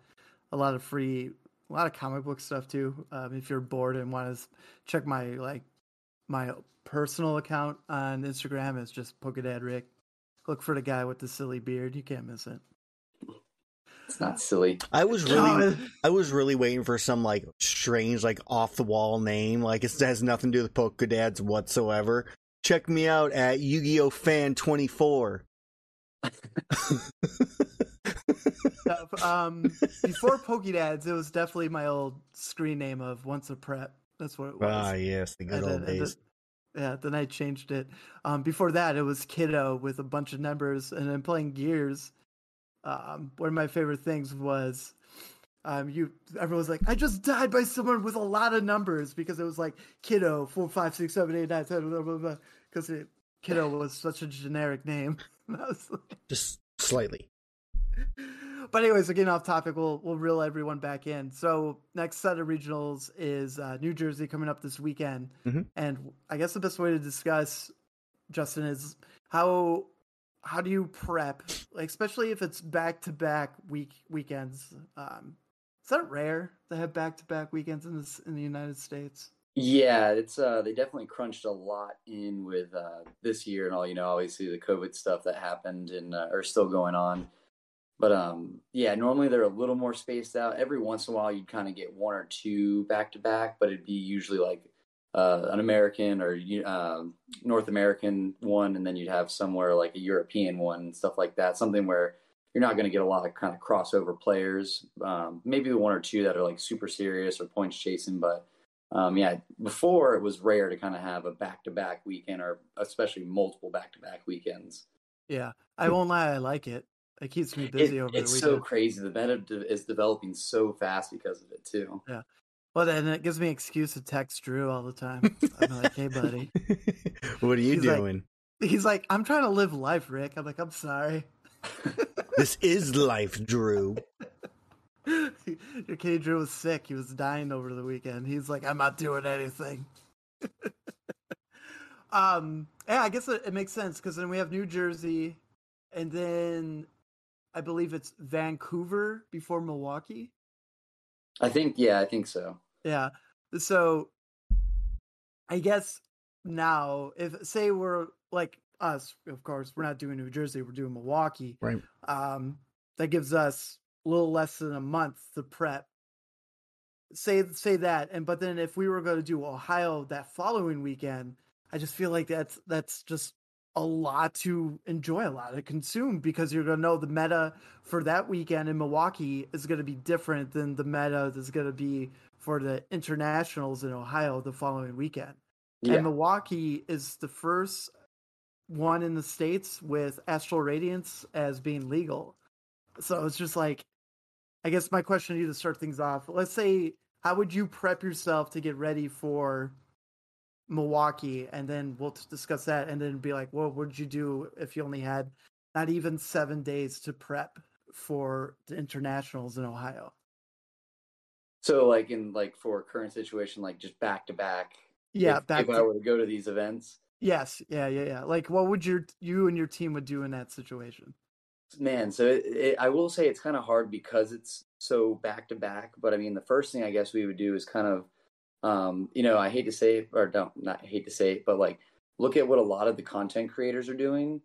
a lot of free, a lot of comic book stuff too. Um, if you're bored and want to check my like my personal account on Instagram, it's just Pokédad Rick. Look for the guy with the silly beard. You can't miss it. It's not silly. I was really, I was really waiting for some like strange, like off the wall name. Like it has nothing to do with Pokedads whatsoever. Check me out at Yu-Gi-Oh Fan Twenty Four. Um, before Pokédads, it was definitely my old screen name of Once a Prep. That's what it was. ah, yes, the good And old then- days. then- yeah, then I changed it. Um, before that, it was Kiddo with a bunch of numbers, and then playing Gears. Um, one of my favorite things was, um, you. Everyone was like, "I just died by someone with a lot of numbers," because it was like Kiddo four, five, six, seven, eight, nine, ten, blah blah blah. Because Kiddo was such a generic name. Like- Just slightly. but anyways, getting off topic, we'll we'll reel everyone back in. So next set of regionals is uh, New Jersey coming up this weekend, Mhm. and I guess the best way to discuss Justin is how how do you prep, like especially if it's back to back week weekends. Um, is that rare to have back to back weekends in this in the United States? Yeah, it's uh they definitely crunched a lot in with uh this year and all, you know, obviously the COVID stuff that happened and uh, are still going on. But um yeah, normally they're a little more spaced out. Every once in a while you'd kind of get one or two back to back, but it'd be usually like uh an American or uh, North American one and then you'd have somewhere like a European one and stuff like that. Something where you're not going to get a lot of kind of crossover players. Um, maybe the one or two that are like super serious or points chasing, but um, yeah, before it was rare to kind of have a back to back weekend or especially multiple back to back weekends. Yeah, I won't lie, I like it. It keeps me busy It- over it's the so crazy. The meta de- is developing so fast because of it too. Yeah. Well, then it gives me excuse to text Drew all the time. I'm like, hey, buddy. what are you He's like- doing? He's like, I'm trying to live life, Rick. I'm like, I'm sorry. this is life, Drew. Your kid Drew was sick. He was dying over the weekend. He's like, I'm not doing anything. um, yeah, I guess it, it makes sense because then we have New Jersey, and then I believe it's Vancouver before Milwaukee. I think, yeah, I think so. Yeah. So I guess now, if say we're like us, of course, we're not doing New Jersey, we're doing Milwaukee. Right. Um, that gives us a little less than a month to prep say say that, and but then if we were going to do Ohio that following weekend, I just feel like that's that's just a lot to enjoy, a lot to consume because you're going to know the meta for that weekend in Milwaukee is going to be different than the meta that's going to be for the internationals in Ohio the following weekend. Yeah. And Milwaukee is the first one in the states with Astral Radiance as being legal. So it's just like, I guess my question to you to start things off. Let's say, how would you prep yourself to get ready for Milwaukee, and then we'll discuss that, and then be like, well, what would you do if you only had not even seven days to prep for the internationals in Ohio? So like in like for current situation, like just back to back. Yeah, if, back if to- I were to go to these events, Yes, yeah, yeah, yeah. Like, what would your you and your team would do in that situation? man. So it, it, I will say it's kind of hard because it's so back to back. But I mean, the first thing I guess we would do is kind of, um, you know, I hate to say or don't not hate to say but like look at what a lot of the content creators are doing.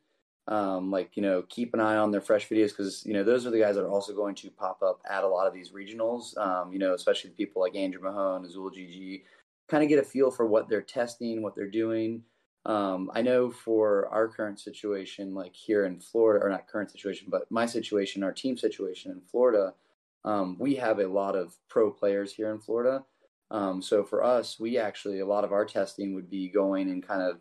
Um, like you know, keep an eye on their fresh videos because you know those are the guys that are also going to pop up at a lot of these regionals. Um, you know, especially the people like Andrew Mahone, Azul GG, kind of get a feel for what they're testing, what they're doing. Um, I know for our current situation, like here in Florida, or not current situation, but my situation, our team situation in Florida, um, we have a lot of pro players here in Florida. Um, so for us, we actually a lot of our testing would be going and kind of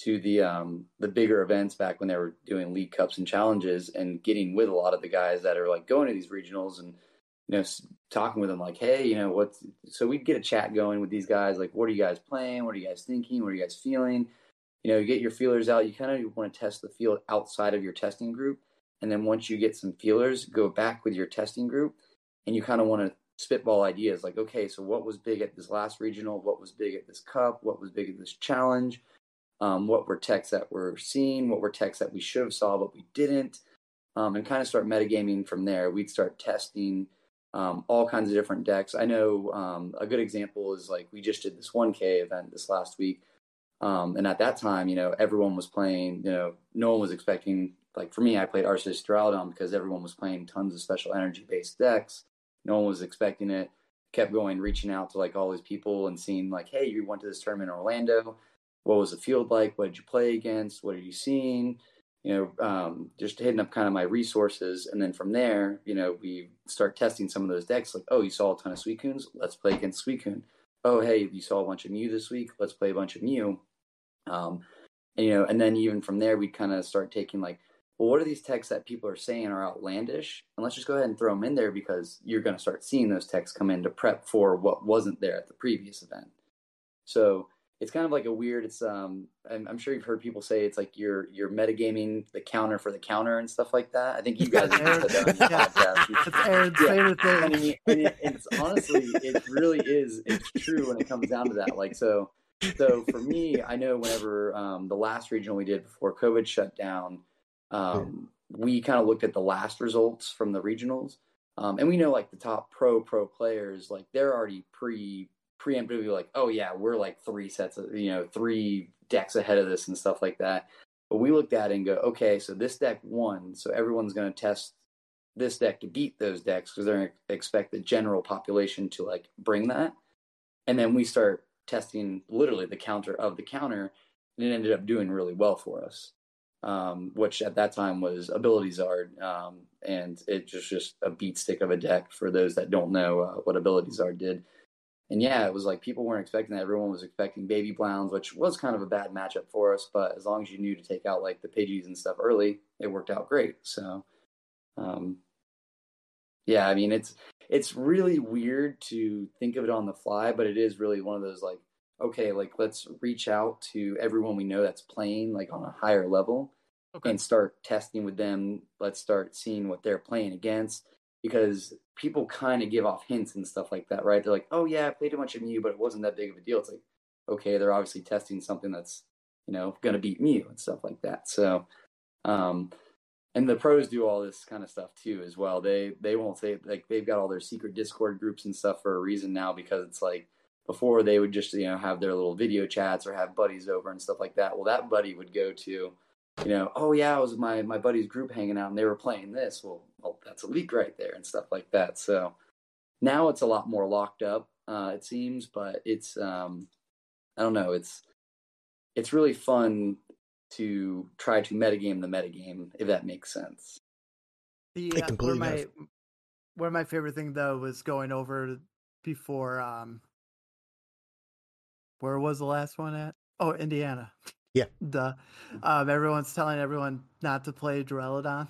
to the um, the bigger events back when they were doing league cups and challenges, and getting with a lot of the guys that are like going to these regionals and you know talking with them like, hey, you know what's so we'd get a chat going with these guys like, what are you guys playing? What are you guys thinking? What are you guys feeling? you know, you get your feelers out. You kind of want to test the field outside of your testing group. And then once you get some feelers, go back with your testing group and you kind of want to spitball ideas like, okay, so what was big at this last regional? What was big at this cup? What was big at this challenge? Um, what were techs that we're seeing? What were techs that we should have saw, but we didn't? Um, and kind of start metagaming from there. We'd start testing um, all kinds of different decks. I know um, a good example is like we just did this 1K event this last week um, and at that time, you know, everyone was playing, you know, no one was expecting, like for me, I played Arceus Duraludon because everyone was playing tons of special energy based decks. No one was expecting it. Kept going, reaching out to like all these people and seeing like, hey, you went to this tournament in Orlando. What was the field like? What did you play against? What are you seeing? You know, um, just hitting up kind of my resources. And then from there, you know, we start testing some of those decks. Like, oh, you saw a ton of Suicunes? Let's play against Suicune. Oh, hey, you saw a bunch of Mew this week? Let's play a bunch of Mew. Um, and, you know, and then even from there, we'd kind of start taking like, well, what are these texts that people are saying are outlandish? And let's just go ahead and throw them in there because you're going to start seeing those texts come in to prep for what wasn't there at the previous event. So it's kind of like a weird. It's um, I'm, I'm sure you've heard people say it's like you're you're metagaming the counter for the counter and stuff like that. I think you guys have said that on your Yeah. podcast. It's Aaron's Yeah. favorite thing. mean, and it, it's honestly, it really is. It's true when it comes down to that. Like, so, so for me, I know whenever um, the last regional we did before COVID shut down, um, we kind of looked at the last results from the regionals, um, and we know like the top pro pro players, like they're already pre preemptively like, oh yeah, we're like three sets of you know three decks ahead of this and stuff like that. But we looked at it and go, okay, so this deck won, so everyone's going to test this deck to beat those decks because they're going to expect the general population to like bring that. And then we start testing literally the counter of the counter, and it ended up doing really well for us. Um, which at that time was Ability Zard, um, and it just just a beat stick of a deck for those that don't know uh, what Ability Zard did. And yeah, it was like people weren't expecting that. Everyone was expecting Baby Blowns, which was kind of a bad matchup for us. But as long as you knew to take out like the Pidgeys and stuff early, it worked out great. So, um, yeah, I mean it's it's really weird to think of it on the fly, but it is really one of those like okay, like let's reach out to everyone we know that's playing like on a higher level Okay. and start testing with them. Let's start seeing what they're playing against because people kind of give off hints and stuff like that, right? They're like, "Oh yeah, I played a bunch of Mew, but it wasn't that big of a deal." It's like, okay, they're obviously testing something that's you know going to beat Mew and stuff like that. So, um, and the pros do all this kind of stuff too as well. They they won't say like they've got all their secret Discord groups and stuff for a reason now because it's like before they would just you know have their little video chats or have buddies over and stuff like that. Well, that buddy would go to you know, oh yeah, I was my my buddy's group hanging out and they were playing this. Well, well, that's a leak right there and stuff like that. So now it's a lot more locked up. Uh, it seems, but it's um, I don't know. It's it's really fun to try to metagame the metagame, if that makes sense. The, It uh, where my where my favorite thing though was going over before um where was the last one at? Oh, Indiana. Yeah. Duh. Um everyone's telling everyone not to play Duraludon.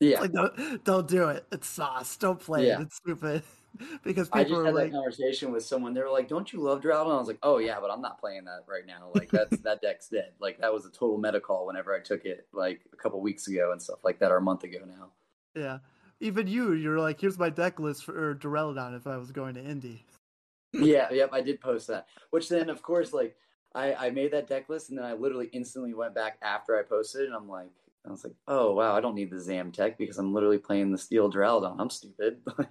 Yeah, like don't, don't do it. It's sauce. Don't play Yeah. it. It's stupid. because I just had like that conversation with someone. They were like, "Don't you love Drowned?" And I was like, "Oh yeah, but I'm not playing that right now. Like that's that deck's dead. Like that was a total meta call whenever I took it like a couple weeks ago and stuff like that, or a month ago now." Yeah. Even you, you're like, here's my deck list for Duraludon if I was going to Indy. Yeah, yep, I did post that. Which then, of course, like I, I made that deck list, and then I literally instantly went back after I posted and I'm like, I was like, oh wow, I don't need the Zam tech because I'm literally playing the Steel Duraludon. I'm stupid. Like,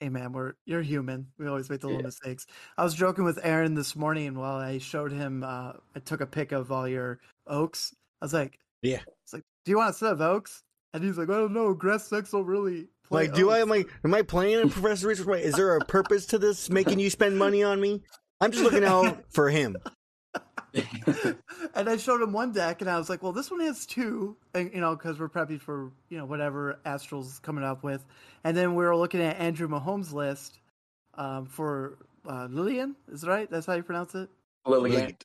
Hey man, we're you're human. We always make the little Yeah. mistakes. I was joking with Aaron this morning while I showed him. Uh, I took a pic of all your oaks. I was like, Yeah. It's like, do you want a set of oaks? And he's like, I don't know. Grass decks don't really play. Like, do I am I am I playing in Professor Research? Right? Is there a purpose to this making you spend money on me? I'm just looking out for him. and I showed him one deck, and I was like, well, this one has two, and, you know, because we're prepping for you know whatever Astral's coming up with. And then we were looking at Andrew Mahone's list um, for uh, Lillian. Is that right? That's how you pronounce it. Lilligant.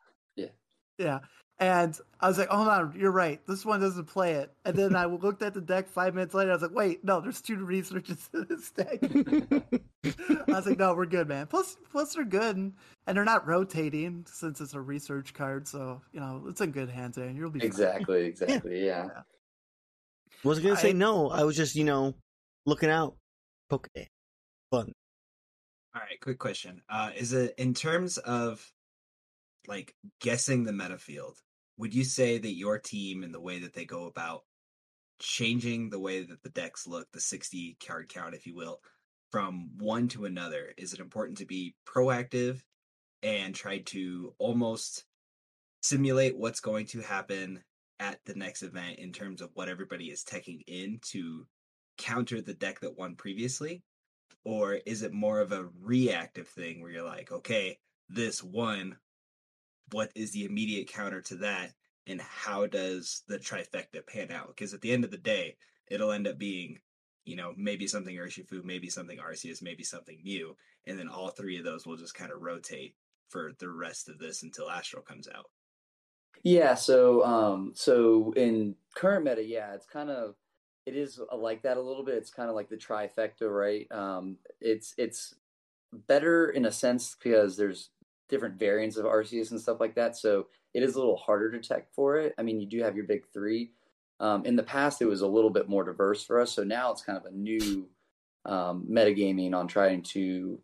Yeah. And I was like, hold on, you're right. This one doesn't play it. And then I looked at the deck five minutes later. I was like, wait, no, there's two researches in this deck. I was like, no, we're good, man. Plus, plus they're good, and, and they're not rotating since it's a research card. So you know, it's in good hands, and you'll be fine. Exactly, exactly. Yeah. Wasn't gonna say no. I was just you know looking out. Pokedex. Fun. All right, quick question. Uh, is it in terms of like guessing the meta field? Would you say that your team and the way that they go about changing the way that the decks look, the 60 card count, if you will, from one to another, is it important to be proactive and try to almost simulate what's going to happen at the next event in terms of what everybody is teching in to counter the deck that won previously? or is it more of a reactive thing where you're like, okay, this one, what is the immediate counter to that, and how does the trifecta pan out? Because at the end of the day, it'll end up being, you know, maybe something Urshifu, maybe something Arceus, maybe something Mew, and then all three of those will just kind of rotate for the rest of this until Astral comes out. Yeah, so um so in current meta, yeah, it's kind of it is uh, like that a little bit. It's kind of like the trifecta, right? Um it's it's better in a sense because there's different variants of Arceus and stuff like that. So it is a little harder to tech for it. I mean, you do have your big 3. Um in the past it was a little bit more diverse for us. So now it's kind of a new um metagaming on trying to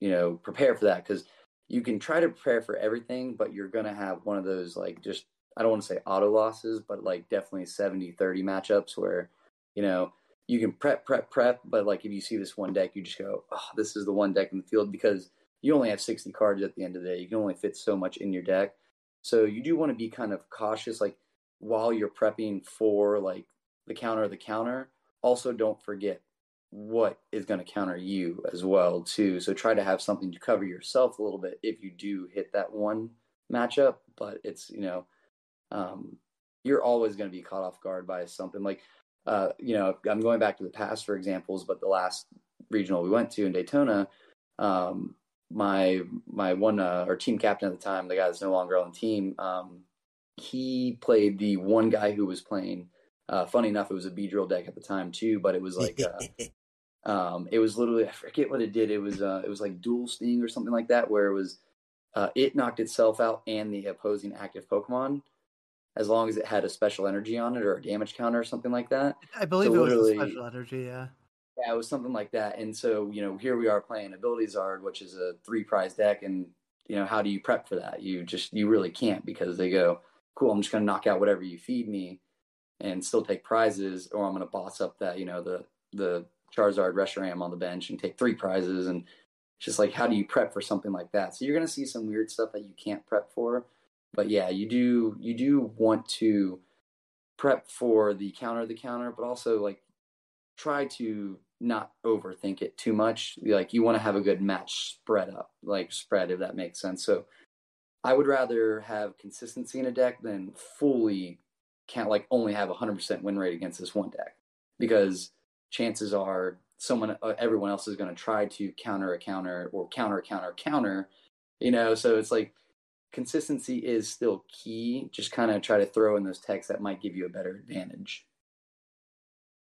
you know, prepare for that cuz you can try to prepare for everything, but you're going to have one of those, like, just, I don't want to say auto losses, but like definitely 70 30 matchups where, you know, you can prep, prep, prep, but like if you see this one deck, you just go, oh, this is the one deck in the field because you only have 60 cards at the end of the day. You can only fit so much in your deck. So you do want to be kind of cautious, like, while you're prepping for like the counter of the counter. Also, don't forget what is going to counter you as well too so try to have something to cover yourself a little bit if you do hit that one matchup but it's you know um, you're always going to be caught off guard by something like uh, you know i'm going back to the past for examples but the last regional we went to in daytona um, my my one uh, our team captain at the time the guy that's no longer on the team um, he played the one guy who was playing uh, funny enough, it was a Beedrill deck at the time too, but it was like uh, um, it was literally I forget what it did. It was uh, it was like dual sting or something like that, where it was uh, it knocked itself out and the opposing active Pokemon, as long as it had a special energy on it or a damage counter or something like that. I believe So it was a special energy. Yeah. Yeah, it was something like that. And so, you know, here we are playing Ability Zard, which is a three prize deck. And, you know, how do you prep for that? You just, you really can't because they go, cool, I'm just going to knock out whatever you feed me and still take prizes, or I'm going to boss up that, you know, the, the Charizard Reshiram on the bench and take three prizes. And just like, how do you prep for something like that? So you're going to see some weird stuff that you can't prep for. But yeah, you do, you do want to prep for the counter the counter, but also like try to not overthink it too much. Like you want to have a good match spread up, like spread if that makes sense. So I would rather have consistency in a deck than fully can't like only have a hundred percent win rate against this one deck because chances are someone uh, everyone else is going to try to counter a counter or counter counter counter you know so it's like consistency is still key just kind of try to throw in those techs that might give you a better advantage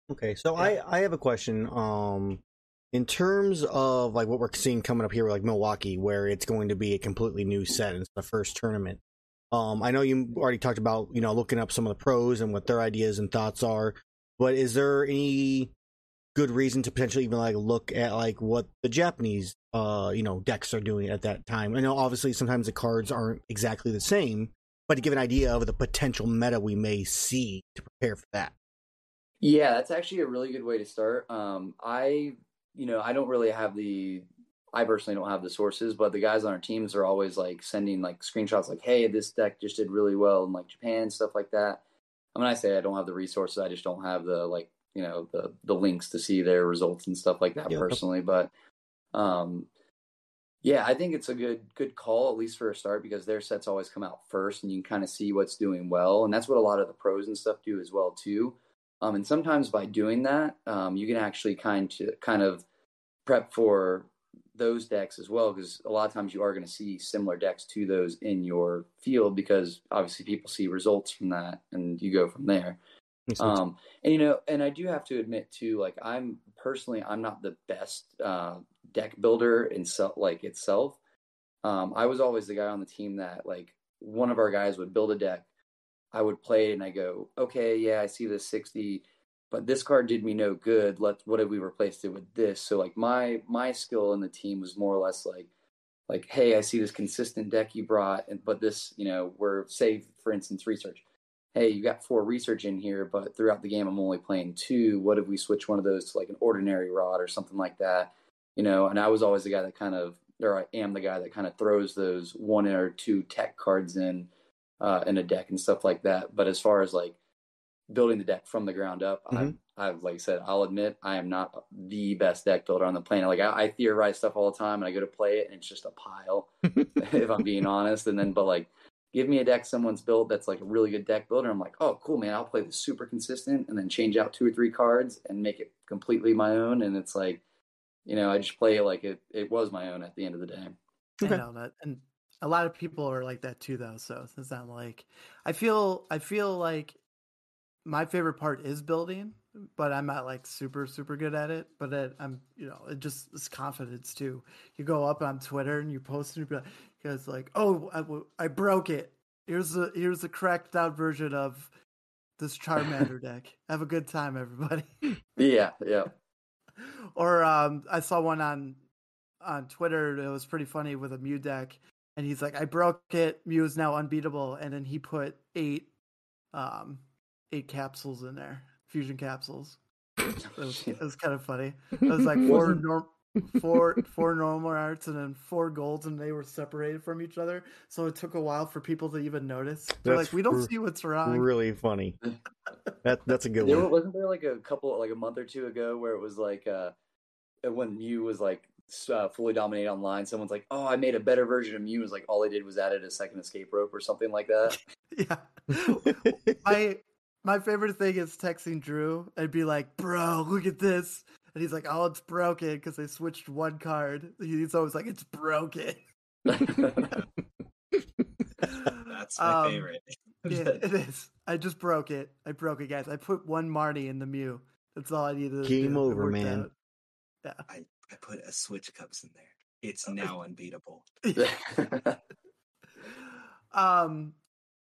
Okay, so I I have a question. Um, in terms of like what we're seeing coming up here, like Milwaukee, where it's going to be a completely new set and it's the first tournament. Um, I know you already talked about you know looking up some of the pros and what their ideas and thoughts are, but is there any good reason to potentially even like look at like what the Japanese uh you know decks are doing at that time? I know obviously sometimes the cards aren't exactly the same, but to give an idea of the potential meta we may see to prepare for that. Yeah, that's actually a really good way to start. Um, I, you know, I don't really have the, I personally don't have the sources, but the guys on our teams are always like sending like screenshots, like, "Hey, this deck just did really well in like Japan, stuff like that." I mean, I say I don't have the resources, I just don't have the like, you know, the the links to see their results and stuff like that Yeah. personally. But, um, yeah, I think it's a good good call at least for a start because their sets always come out first, and you can kind of see what's doing well, and that's what a lot of the pros and stuff do as well too. Um, and sometimes by doing that, um, you can actually kind to kind of prep for those decks as well, because a lot of times you are going to see similar decks to those in your field, because obviously people see results from that, and you go from there. Um, and you know, and I do have to admit too, like I'm personally, I'm not the best uh, deck builder in so, like itself. Um, I was always the guy on the team that like one of our guys would build a deck, I would play and I go, okay, yeah, I see this sixty, but this card did me no good. Let's, what have we replaced it with this? So like my my skill in the team was more or less like like hey, I see this consistent deck you brought, and but this you know we're say for instance research hey, you got four research in here, but throughout the game I'm only playing two. What if we switch one of those to like an ordinary rod or something like that? You know, and I was always the guy that kind of, or I am the guy that kind of throws those one or two tech cards in uh, in a deck and stuff like that. But as far as like building the deck from the ground up, Mhm. I, I've like I said, I'll admit I am not the best deck builder on the planet. Like I, I theorize stuff all the time, and I go to play it, and it's just a pile. if I'm being honest, and then but like give me a deck someone's built that's like a really good deck builder. I'm like, oh, cool, man. I'll play this super consistent and then change out two or three cards and make it completely my own. And it's like, you know, I just play it like it, it was my own at the end of the day. Okay. I know that, and a lot of people are like that too, though. So it's not like I feel. I feel like my favorite part is building, but I'm not like super super good at it. But it, I'm, you know, it just it's confidence too. You go up on Twitter and you post and you be like, guys like, oh, I broke it. Here's the here's the cracked out version of this Charmander deck. Have a good time, everybody. Yeah, yeah. or um, I saw one on on Twitter. It was pretty funny with a Mew deck, and he's like, "I broke it. Mew is now unbeatable." And then he put eight um eight capsules in there, fusion capsules. It was, it was kind of funny. It was like 4 Wasn't- norm, four four normal arts and then four golds, and they were separated from each other. So it took a while for people to even notice. They're That's like, "We don't r- see what's wrong." really funny. That that's a good There one. wasn't there like a couple like a month or two ago where it was like uh when Mew was like s- uh, fully dominate online. Someone's like, "Oh, I made a better version of Mew." It was like all they did was added a second escape rope or something like that. yeah. my my favorite thing is texting Drew and be like, "Bro, look at this," and he's like, "Oh, it's broken because they switched one card." He's always like, "It's broken." That's my Um, favorite. Yeah, it is. I just broke it. I broke it, guys. I put one Marty in the Mew. That's all I needed. to Game do. It over, man. out. I, I put a switch cups in there. It's now unbeatable. Um,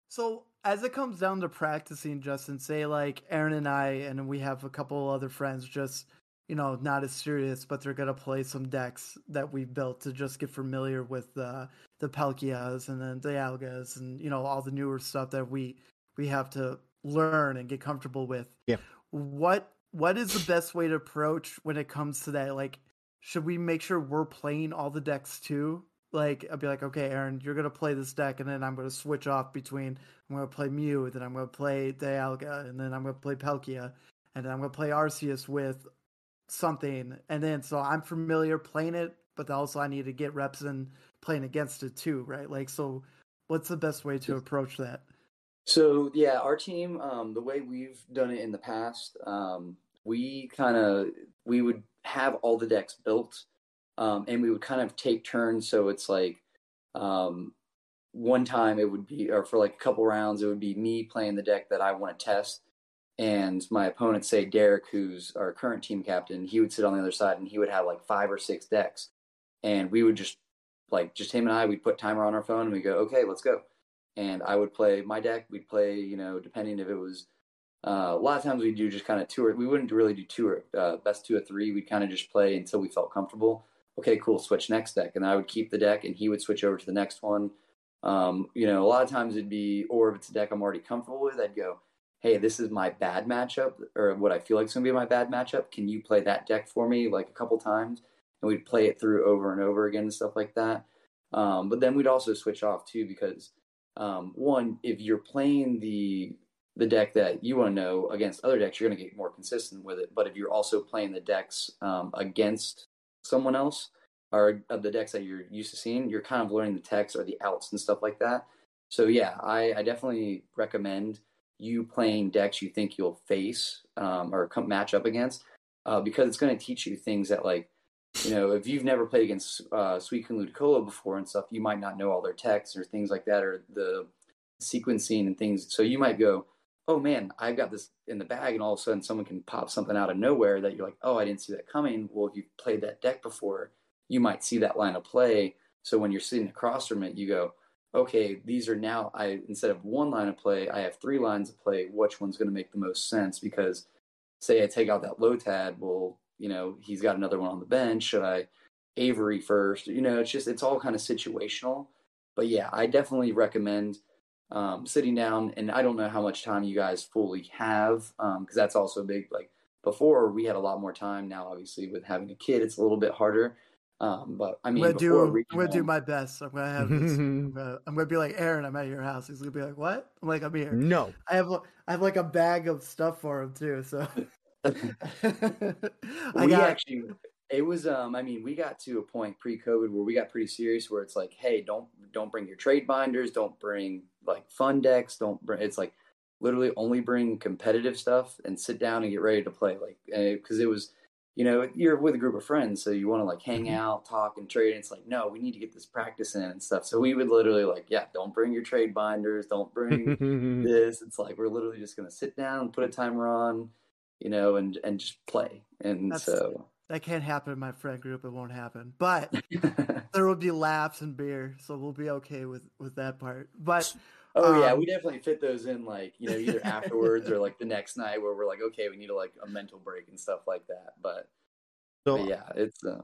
so as it comes down to practicing, Justin, say like Aaron and I, and we have a couple other friends, just you know, not as serious, but they're gonna play some decks that we've built to just get familiar with the the Palkias and then the Algas and you know all the newer stuff that we we have to learn and get comfortable with. Yeah. What what is the best way to approach when it comes to that? Like, should we make sure we're playing all the decks too? Like, I'd be like, okay, Aaron, you're gonna play this deck, and then I'm gonna switch off between I'm gonna play Mew, then I'm gonna play Dialga, and then I'm gonna play Palkia, and then I'm gonna play Arceus with something, and then so I'm familiar playing it, but also I need to get reps in playing against it too, right? Like, so what's the best way to approach that? So yeah, our team, um, the way we've done it in the past, um, we kind of we would have all the decks built, um, and we would kind of take turns. So it's like um, one time it would be, or for like a couple rounds, it would be me playing the deck that I want to test, and my opponent, say Derek, who's our current team captain, he would sit on the other side and he would have like five or six decks, and we would just like just him and I, we'd put timer on our phone and we go, okay, let's go and I would play my deck. We'd play, you know, depending if it was. Uh, a lot of times we do just kind of two we wouldn't really do two or uh, best two or three. We'd kind of just play until we felt comfortable. Okay, cool. Switch next deck, and I would keep the deck, and he would switch over to the next one. Um, you know, a lot of times it'd be, or if it's a deck I'm already comfortable with, I'd go, "Hey, this is my bad matchup, or what I feel like is going to be my bad matchup. Can you play that deck for me like a couple times?" And we'd play it through over and over again and stuff like that. Um, but then we'd also switch off too because um, one, if you're playing the the deck that you want to know against other decks, you're going to get more consistent with it. But if you're also playing the decks um, against someone else or of the decks that you're used to seeing, you're kind of learning the text or the outs and stuff like that. So yeah, I, I definitely recommend you playing decks you think you'll face um, or come match up against uh, because it's going to teach you things that like you know, if you've never played against uh, Suicune Ludicolo before and stuff, you might not know all their texts or things like that, or the sequencing and things. So you might go, "Oh man, I've got this in the bag," and all of a sudden someone can pop something out of nowhere that you're like, "Oh, I didn't see that coming." Well, if you've played that deck before, you might see that line of play. So when you're sitting across from it, you go, "Okay, these are now I instead of one line of play, I have three lines of play. Which one's going to make the most sense?" Because say I take out that Lotad, well, you know, he's got another one on the bench. Should I Avery first? You know, it's just it's all kind of situational. But yeah, I definitely recommend um, sitting down. And I don't know how much time you guys fully have because um, that's also big. Like before, we had a lot more time. Now, obviously, with having a kid, it's a little bit harder. Um, but I mean, I'm gonna do. regional, I'm gonna do my best. I'm gonna have this. I'm, gonna, I'm gonna be like Aaron. I'm at your house. He's gonna be like, "What?" I'm like, "I'm here." No, I have. I have like a bag of stuff for him too. So I we got actually it was um i mean we got to a point pre-covid where we got pretty serious where it's like hey don't don't bring your trade binders don't bring like fun decks don't bring it's like literally only bring competitive stuff and sit down and get ready to play like because it was you know you're with a group of friends so you want to like hang Mm-hmm. out talk and trade and it's like no we need to get this practice in and stuff so we would literally like yeah don't bring your trade binders don't bring this. It's like we're literally just gonna sit down, put a timer on, you know, and and just play. And That's- so that can't happen in my friend group. It won't happen. But there will be laughs and beer, so we'll be okay with with that part. But Oh yeah, Um, we definitely fit those in like, you know, either afterwards or like the next night where we're like, okay, we need to like a mental break and stuff like that. But, so but yeah, it's uh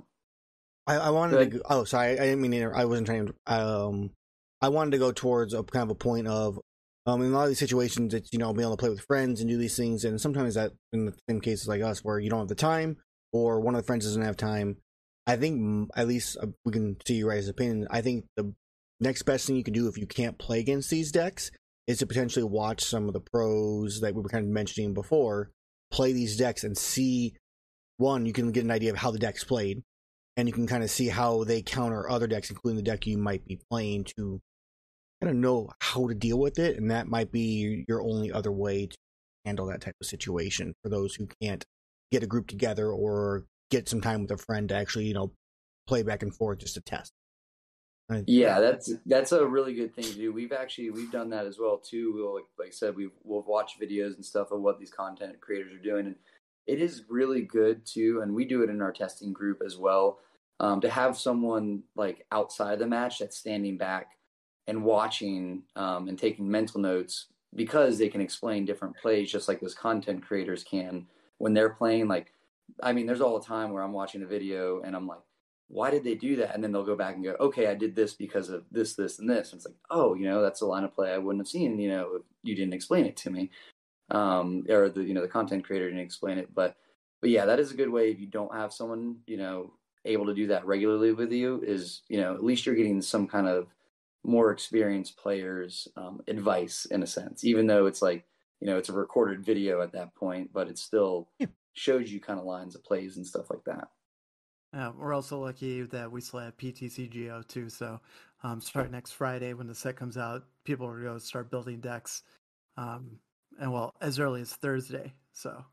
I, I wanted Go to. Go, oh, sorry, I didn't mean. To, I wasn't trying to. Um, I wanted to go towards a kind of a point of, um, in a lot of these situations, it's you know being able to play with friends and do these things, and sometimes that in the same cases like us where you don't have the time or one of the friends doesn't have time. I think at least uh, we can see your guys' opinion. I think the next best thing you can do if you can't play against these decks is to potentially watch some of the pros that we were kind of mentioning before play these decks and see. One, you can get an idea of how the deck's played and you can kind of see how they counter other decks, including the deck you might be playing, to kind of know how to deal with it. And that might be your only other way to handle that type of situation for those who can't get a group together or get some time with a friend to actually, you know, play back and forth just to test. Yeah, that's that's a really good thing to do. We've actually we've done that as well too. We'll like, like I said, we we'll watch videos and stuff of what these content creators are doing, and it is really good too. And we do it in our testing group as well. Um, to have someone like outside the match that's standing back and watching um, and taking mental notes because they can explain different plays just like those content creators can when they're playing. Like, I mean, there's all the time where I'm watching a video and I'm like why did they do that? And then they'll go back and go, okay, I did this because of this, this, and this. And it's like, oh, you know, that's a line of play I wouldn't have seen, you know, if you didn't explain it to me. Um, or the, you know, the content creator didn't explain it. But, but yeah, that is a good way if you don't have someone, you know, able to do that regularly with you is, you know, at least you're getting some kind of more experienced players um, advice in a sense, even though it's like, you know, it's a recorded video at that point, but it still Yeah. shows you kind of lines of plays and stuff like that. Yeah, we're also lucky that we still have PTCGO too. So, um, starting next Friday when the set comes out, people are going to start building decks, um, and well, as early as Thursday. So,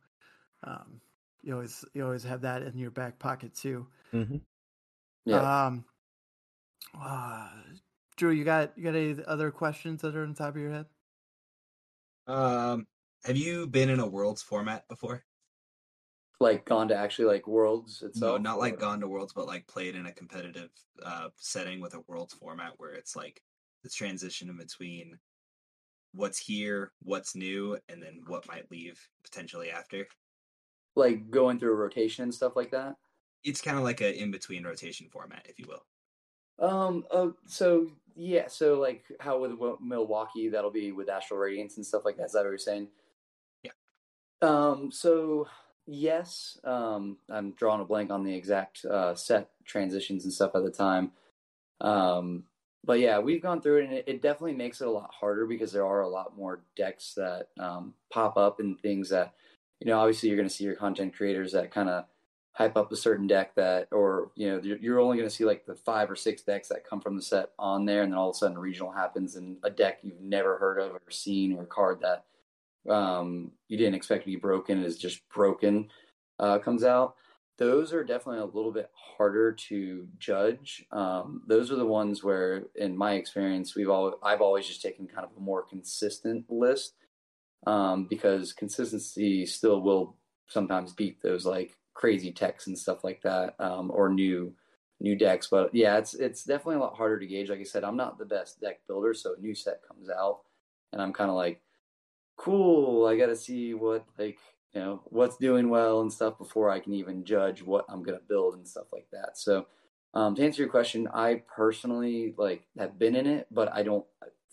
um, you always you always have that in your back pocket too. Mm-hmm. Yeah. Um, uh, Drew, you got you got any other questions that are on top of your head? Um, have you been in a Worlds format before? like gone to actually like Worlds No, not like gone to Worlds, but like played in a competitive uh setting with a Worlds format where it's like the transition in between what's here, what's new, and then what might leave potentially after. like going through a rotation and stuff like that. It's kind of like a in between rotation format, if you will. Um. Uh, so yeah. So like how with Milwaukee, that'll be with Astral Radiance and stuff like that. Is that what you're saying? Yeah. Um. So yes. Um. I'm drawing a blank on the exact uh, set transitions and stuff at the time. Um. But yeah, we've gone through it, and it, it definitely makes it a lot harder because there are a lot more decks that um, pop up and things that you know. Obviously, you're going to see your content creators that kind of hype up a certain deck that, or you know, you're, only going to see like the five or six decks that come from the set on there, and then all of a sudden, regional happens, and a deck you've never heard of or seen, or a card that um, you didn't expect to be broken is just broken uh, comes out. Those are definitely a little bit harder to judge. Um, those are the ones where, in my experience, we've all I've always just taken kind of a more consistent list um, because consistency still will sometimes beat those like crazy techs and stuff like that um, or new new decks. But yeah, it's it's definitely a lot harder to gauge. Like I said, I'm not the best deck builder, so a new set comes out, and I'm kind of like, cool. I got to see what like you know what's doing well and stuff before I can even judge what I'm gonna build and stuff like that. So. Um, to answer your question, I personally like have been in it, but I don't.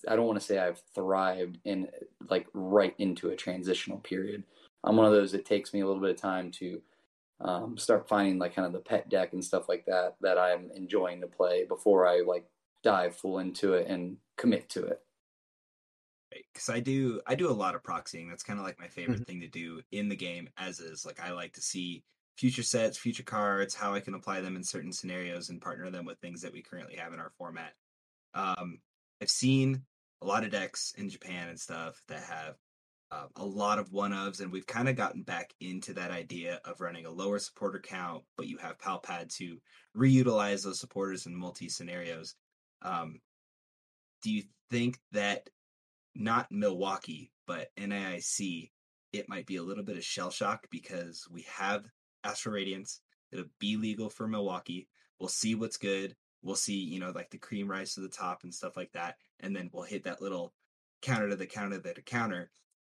I don't want to say I've thrived in like right into a transitional period. I'm one of those. that takes me a little bit of time to um, start finding like kind of the pet deck and stuff like that that I'm enjoying to play before I like dive full into it and commit to it. because I do I do a lot of proxying. That's kind of like my favorite thing to do in the game. As is, like I like to see future sets, future cards, how I can apply them in certain scenarios and partner them with things that we currently have in our format. Um, I've seen a lot of decks in Japan and stuff that have uh, a lot of one ofs, and we've kind of gotten back into that idea of running a lower supporter count, but you have Pal Pad to reutilize those supporters in multi scenarios. Um, do you think that not Milwaukee, but NAIC, it might be a little bit of shell shock because we have Astral Radiance. It'll be legal for Milwaukee. We'll see what's good. We'll see, you know, like the cream rise to the top and stuff like that. And then we'll hit that little counter to the counter to the counter.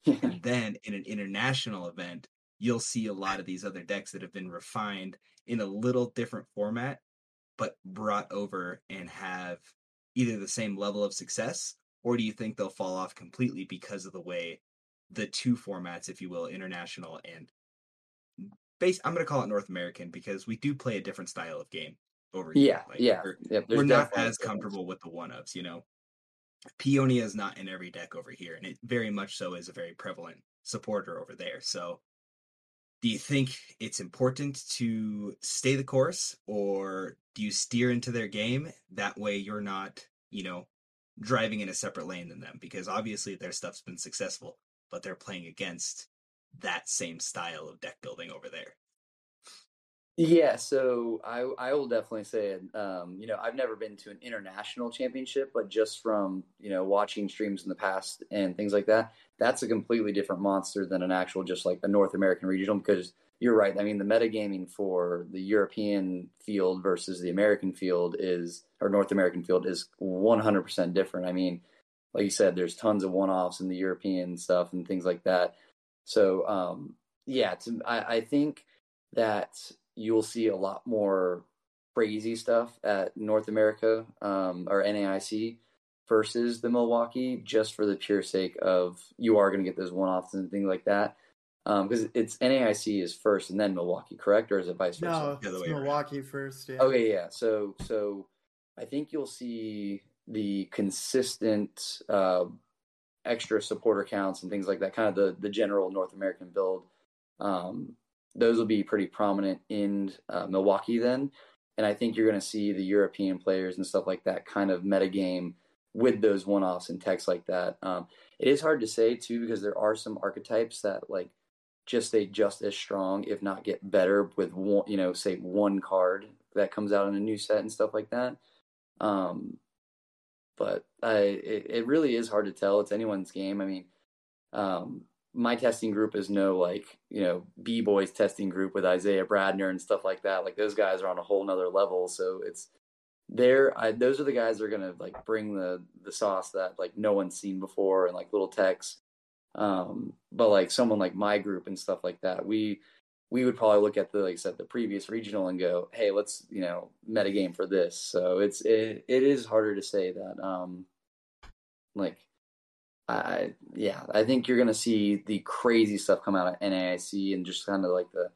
And then in an international event, you'll see a lot of these other decks that have been refined in a little different format, but brought over and have either the same level of success, or do you think they'll fall off completely because of the way the two formats, if you will, international and base I'm gonna call it North American because we do play a different style of game over here. yeah, Like, yeah. we're- there's we're not as comfortable with the one ups, you know. Peonia is not in every deck over here, and it very much so is a very prevalent supporter over there. So, do you think it's important to stay the course, or do you steer into their game? That way, you're not, you know, driving in a separate lane than them, because obviously their stuff's been successful, but they're playing against that same style of deck building over there. Yeah, so I I will definitely say it. Um, you know, I've never been to an international championship, but just from you know watching streams in the past and things like that, that's a completely different monster than an actual just like a North American regional. Because you're right. I mean, the metagaming for the European field versus the American field is or North American field is 100% different. I mean, like you said, there's tons of one-offs in the European stuff and things like that. So um, yeah, to, I, I think that you'll see a lot more crazy stuff at North America um, or NAIC versus the Milwaukee, just for the pure sake of you are going to get those one-offs and things like that. Because it's NAIC is first and then Milwaukee, correct, or is it vice versa? No, it's way around. Milwaukee first. Yeah. Okay, yeah. So so I think you'll see the consistent uh, extra supporter counts and things like that, kind of the the general North American build um, those will be pretty prominent in uh, Milwaukee then. And I think you're going to see the European players and stuff like that kind of metagame with those one offs and techs like that. Um, it is hard to say too because there are some archetypes that like just stay just as strong, if not get better with one, you know, say one card that comes out in a new set and stuff like that. Um, but I, it, it really is hard to tell. It's anyone's game. I mean, um, my testing group is no like you know b boys testing group with isaiah bradner and stuff like that. Like those guys are on a whole nother level. So it's there those are the guys that are gonna like bring the the sauce that like no one's seen before and like little techs. Um but like someone like my group and stuff like that we we would probably look at the like I said the previous regional and go hey let's you know meta game for this. So it's it, it is harder to say that um like I yeah, I think you're gonna see the crazy stuff come out of NAIC and just kind of like the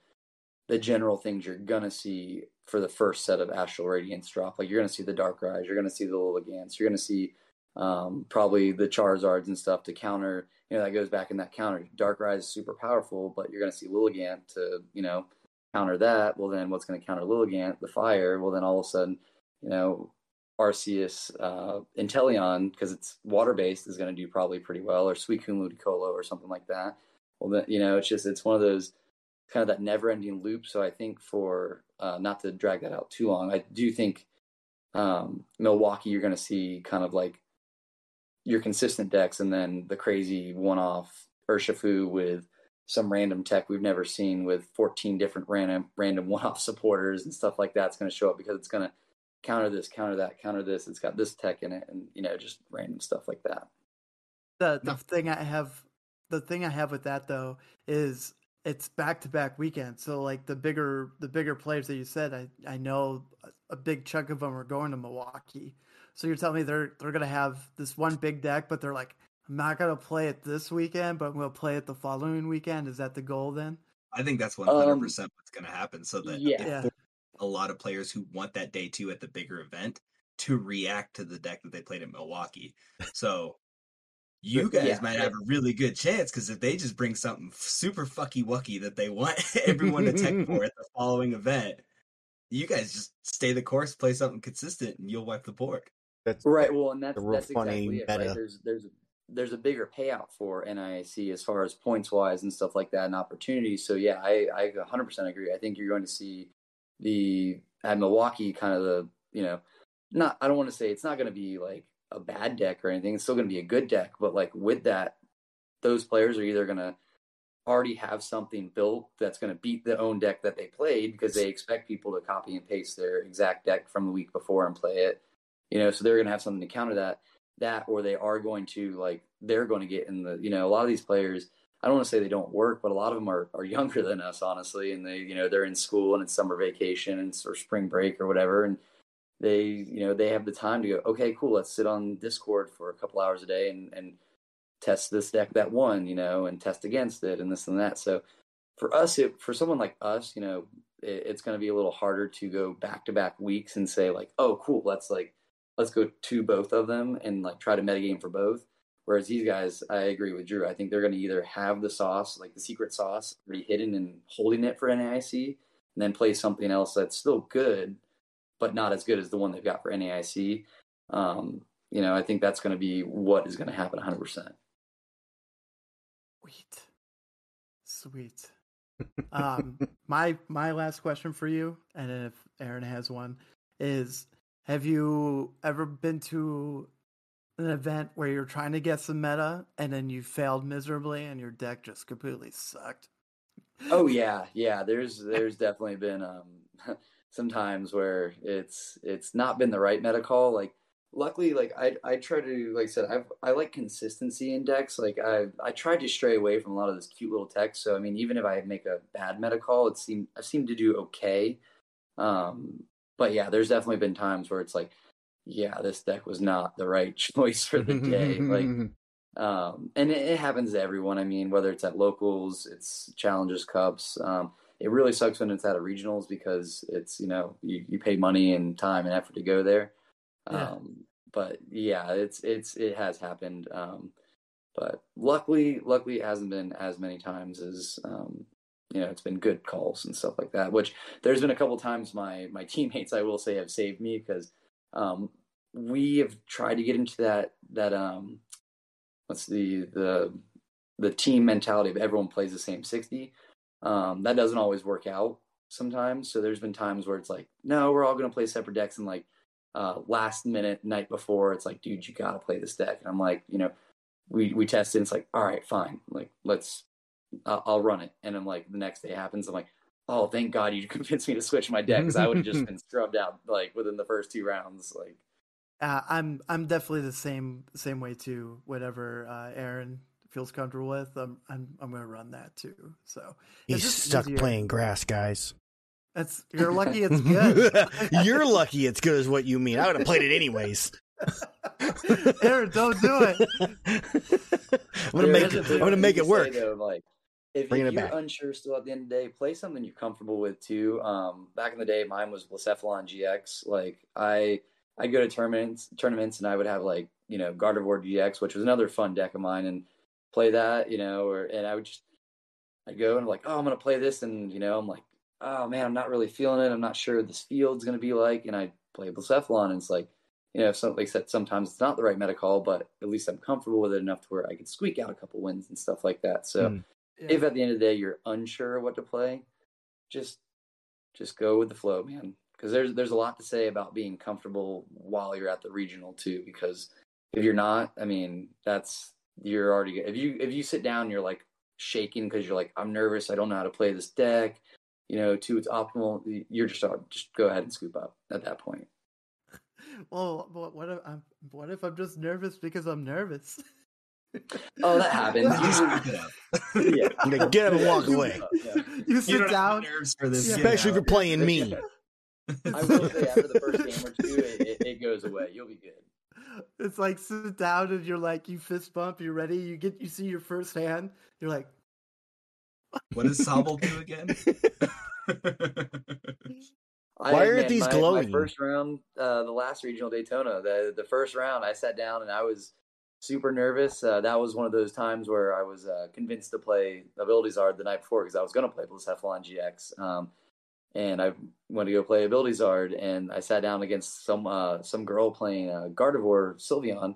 the general things you're gonna see for the first set of Astral Radiance drop. Like you're gonna see the Darkrai's, you're gonna see the Lilligants, you're gonna see um, probably the Charizards and stuff to counter. You know that goes back in that counter. Darkrai is super powerful, but you're gonna see Lilligant to you know counter that. Well, then what's gonna counter Lilligant? The fire. Well, then all of a sudden, you know Arceus uh, Inteleon, because it's water based, is going to do probably pretty well, or Suicune Ludicolo or something like that. Well, then, you know, it's just it's one of those kind of that never ending loop. So I think for uh, not to drag that out too long, I do think um, Milwaukee, you're going to see kind of like your consistent decks, and then the crazy one off Urshifu with some random tech we've never seen with 14 different random random one off supporters and stuff like that's going to show up because it's going to counter this, counter that, counter this. It's got this tech in it, and you know, just random stuff like that. The the no. thing I have, the thing I have with that though is it's back to back weekends. So like the bigger the bigger players that you said, I I know a big chunk of them are going to Milwaukee. So you're telling me they're they're gonna have this one big deck, but they're like, I'm not gonna play it this weekend, but I'm gonna play it the following weekend. Is that the goal then? I think that's 100 um, percent what's gonna happen. So that yeah a lot of players who want that day two at the bigger event to react to the deck that they played at Milwaukee. So you guys yeah, might have a really good chance because if they just bring something super fucky wucky that they want everyone to tech for at the following event, you guys just stay the course, play something consistent, and you'll wipe the board. That's right. Well, and that's that's exactly it. Right? There's there's there's a bigger payout for NAIC as far as points wise and stuff like that and opportunities. So yeah, I I 100% agree. I think you're going to see the at Milwaukee kind of the you know not I don't want to say it's not going to be like a bad deck or anything. It's still going to be a good deck, but like with that, those players are either going to already have something built that's going to beat the own deck that they played because they expect people to copy and paste their exact deck from the week before and play it. You know, so they're going to have something to counter that that or they are going to like they're going to get in the you know a lot of these players I don't want to say they don't work, but a lot of them are, are younger than us, honestly. And they, you know, they're in school and it's summer vacation and or spring break or whatever. And they, you know, they have the time to go, okay, cool, let's sit on Discord for a couple hours a day and, and test this deck that won, you know, and test against it and this and that. So for us, it, for someone like us, you know, it, it's going to be a little harder to go back to back weeks and say like, oh, cool, let's like, let's go to both of them and like try to metagame for both Whereas these guys, I agree with Drew. I think they're going to either have the sauce, like the secret sauce, already hidden and holding it for NAIC, and then play something else that's still good, but not as good as the one they've got for NAIC. Um, you know, I think that's going to be what is going to happen 100%. Sweet. Sweet. um, my my last question for you, and if Aaron has one, is: Have you ever been to an event where you're trying to get some meta and then you failed miserably and your deck just completely sucked. Oh yeah, yeah. There's there's definitely been um some times where it's it's not been the right meta call. Like luckily, like I I try to like I said I've I like consistency in decks. Like I I tried to stray away from a lot of this cute little text. So I mean, even if I make a bad meta call, it seemed I seem to do okay. Um, but yeah, there's definitely been times where it's like yeah, this deck was not the right choice for the day. like, um, and it, it, happens to everyone. I mean, whether it's at locals, it's challengers cups. Um, it really sucks when it's at a regionals because it's you know you, you pay money and time and effort to go there. Yeah. Um, but yeah, it's it's it has happened. Um, but luckily, luckily, it hasn't been as many times as um, you know, it's been good calls and stuff like that. Which there's been a couple times my my teammates, I will say, have saved me because um, we have tried to get into that that um, what's the the the team mentality of everyone plays the same sixty. Um, that doesn't always work out sometimes. So there's been times where it's like, no, we're all going to play separate decks, and like uh, last minute, night before, it's like, dude, you got to play this deck. And I'm like, you know, we we tested. And it's like, all right, fine, like let's, uh, I'll run it. And then like the next day happens, I'm like, oh, thank God you convinced me to switch my deck because I would have just been scrubbed out like within the first two rounds. Like, Uh, I'm I'm definitely the same same way too. Whatever uh, Aaron feels comfortable with, I'm I'm I'm gonna run that too. So He's stuck easier. playing grass, guys. It's you're lucky it's good. You're lucky it's good, is what you mean. I would have played it anyways. Aaron, don't do it. I'm gonna There make is a I'm gonna make it work. though, like, if, if you're back. unsure still at the end of the day, play something you're comfortable with too. Um, back in the day, mine was Blacephalon GX. Like I, I go to tournaments, tournaments, and I would have like you know Gardevoir GX, which was another fun deck of mine, and play that. You know, or and I would just, I go and I'm like, oh, I'm gonna play this, and you know, I'm like, oh man, I'm not really feeling it. I'm not sure what this field's gonna be like, and I play Blacephalon, and it's like. You know, some, like I said, sometimes it's not the right meta call, but at least I'm comfortable with it enough to where I can squeak out a couple wins and stuff like that. So, Hmm. if at the end of the day you're unsure what to play, just just go with the flow, man. Because there's there's a lot to say about being comfortable while you're at the regional too. Because if you're not, I mean, that's you're already if you if you sit down, you're like shaking because you're like I'm nervous, I don't know how to play this deck, you know, to its optimal. You're just uh, just go ahead and scoop up at that point. well, what what if I'm what if I'm just nervous because I'm nervous? Oh, that happens. You Usually- scoop yeah. I'm get up and walk away. Yeah. You You sit don't down. have nerves for this, Yeah. Especially if you're playing me. I will say after the first game or two, it, it, it goes away. You'll be good. It's like sit down and you're like you fist bump. You're ready. You get you see your first hand. You're like, What does Sobble do again? Why are man, these my, glowing? My first round, uh, the last regional Daytona, the the first round, I sat down and I was super nervous. Uh, that was one of those times where I was uh, convinced to play Abilities Zard the night before because I was going to play Blacephalon GX. Um, and I went to go play Abilities Zard, and I sat down against some uh, some girl playing uh, Gardevoir Sylveon,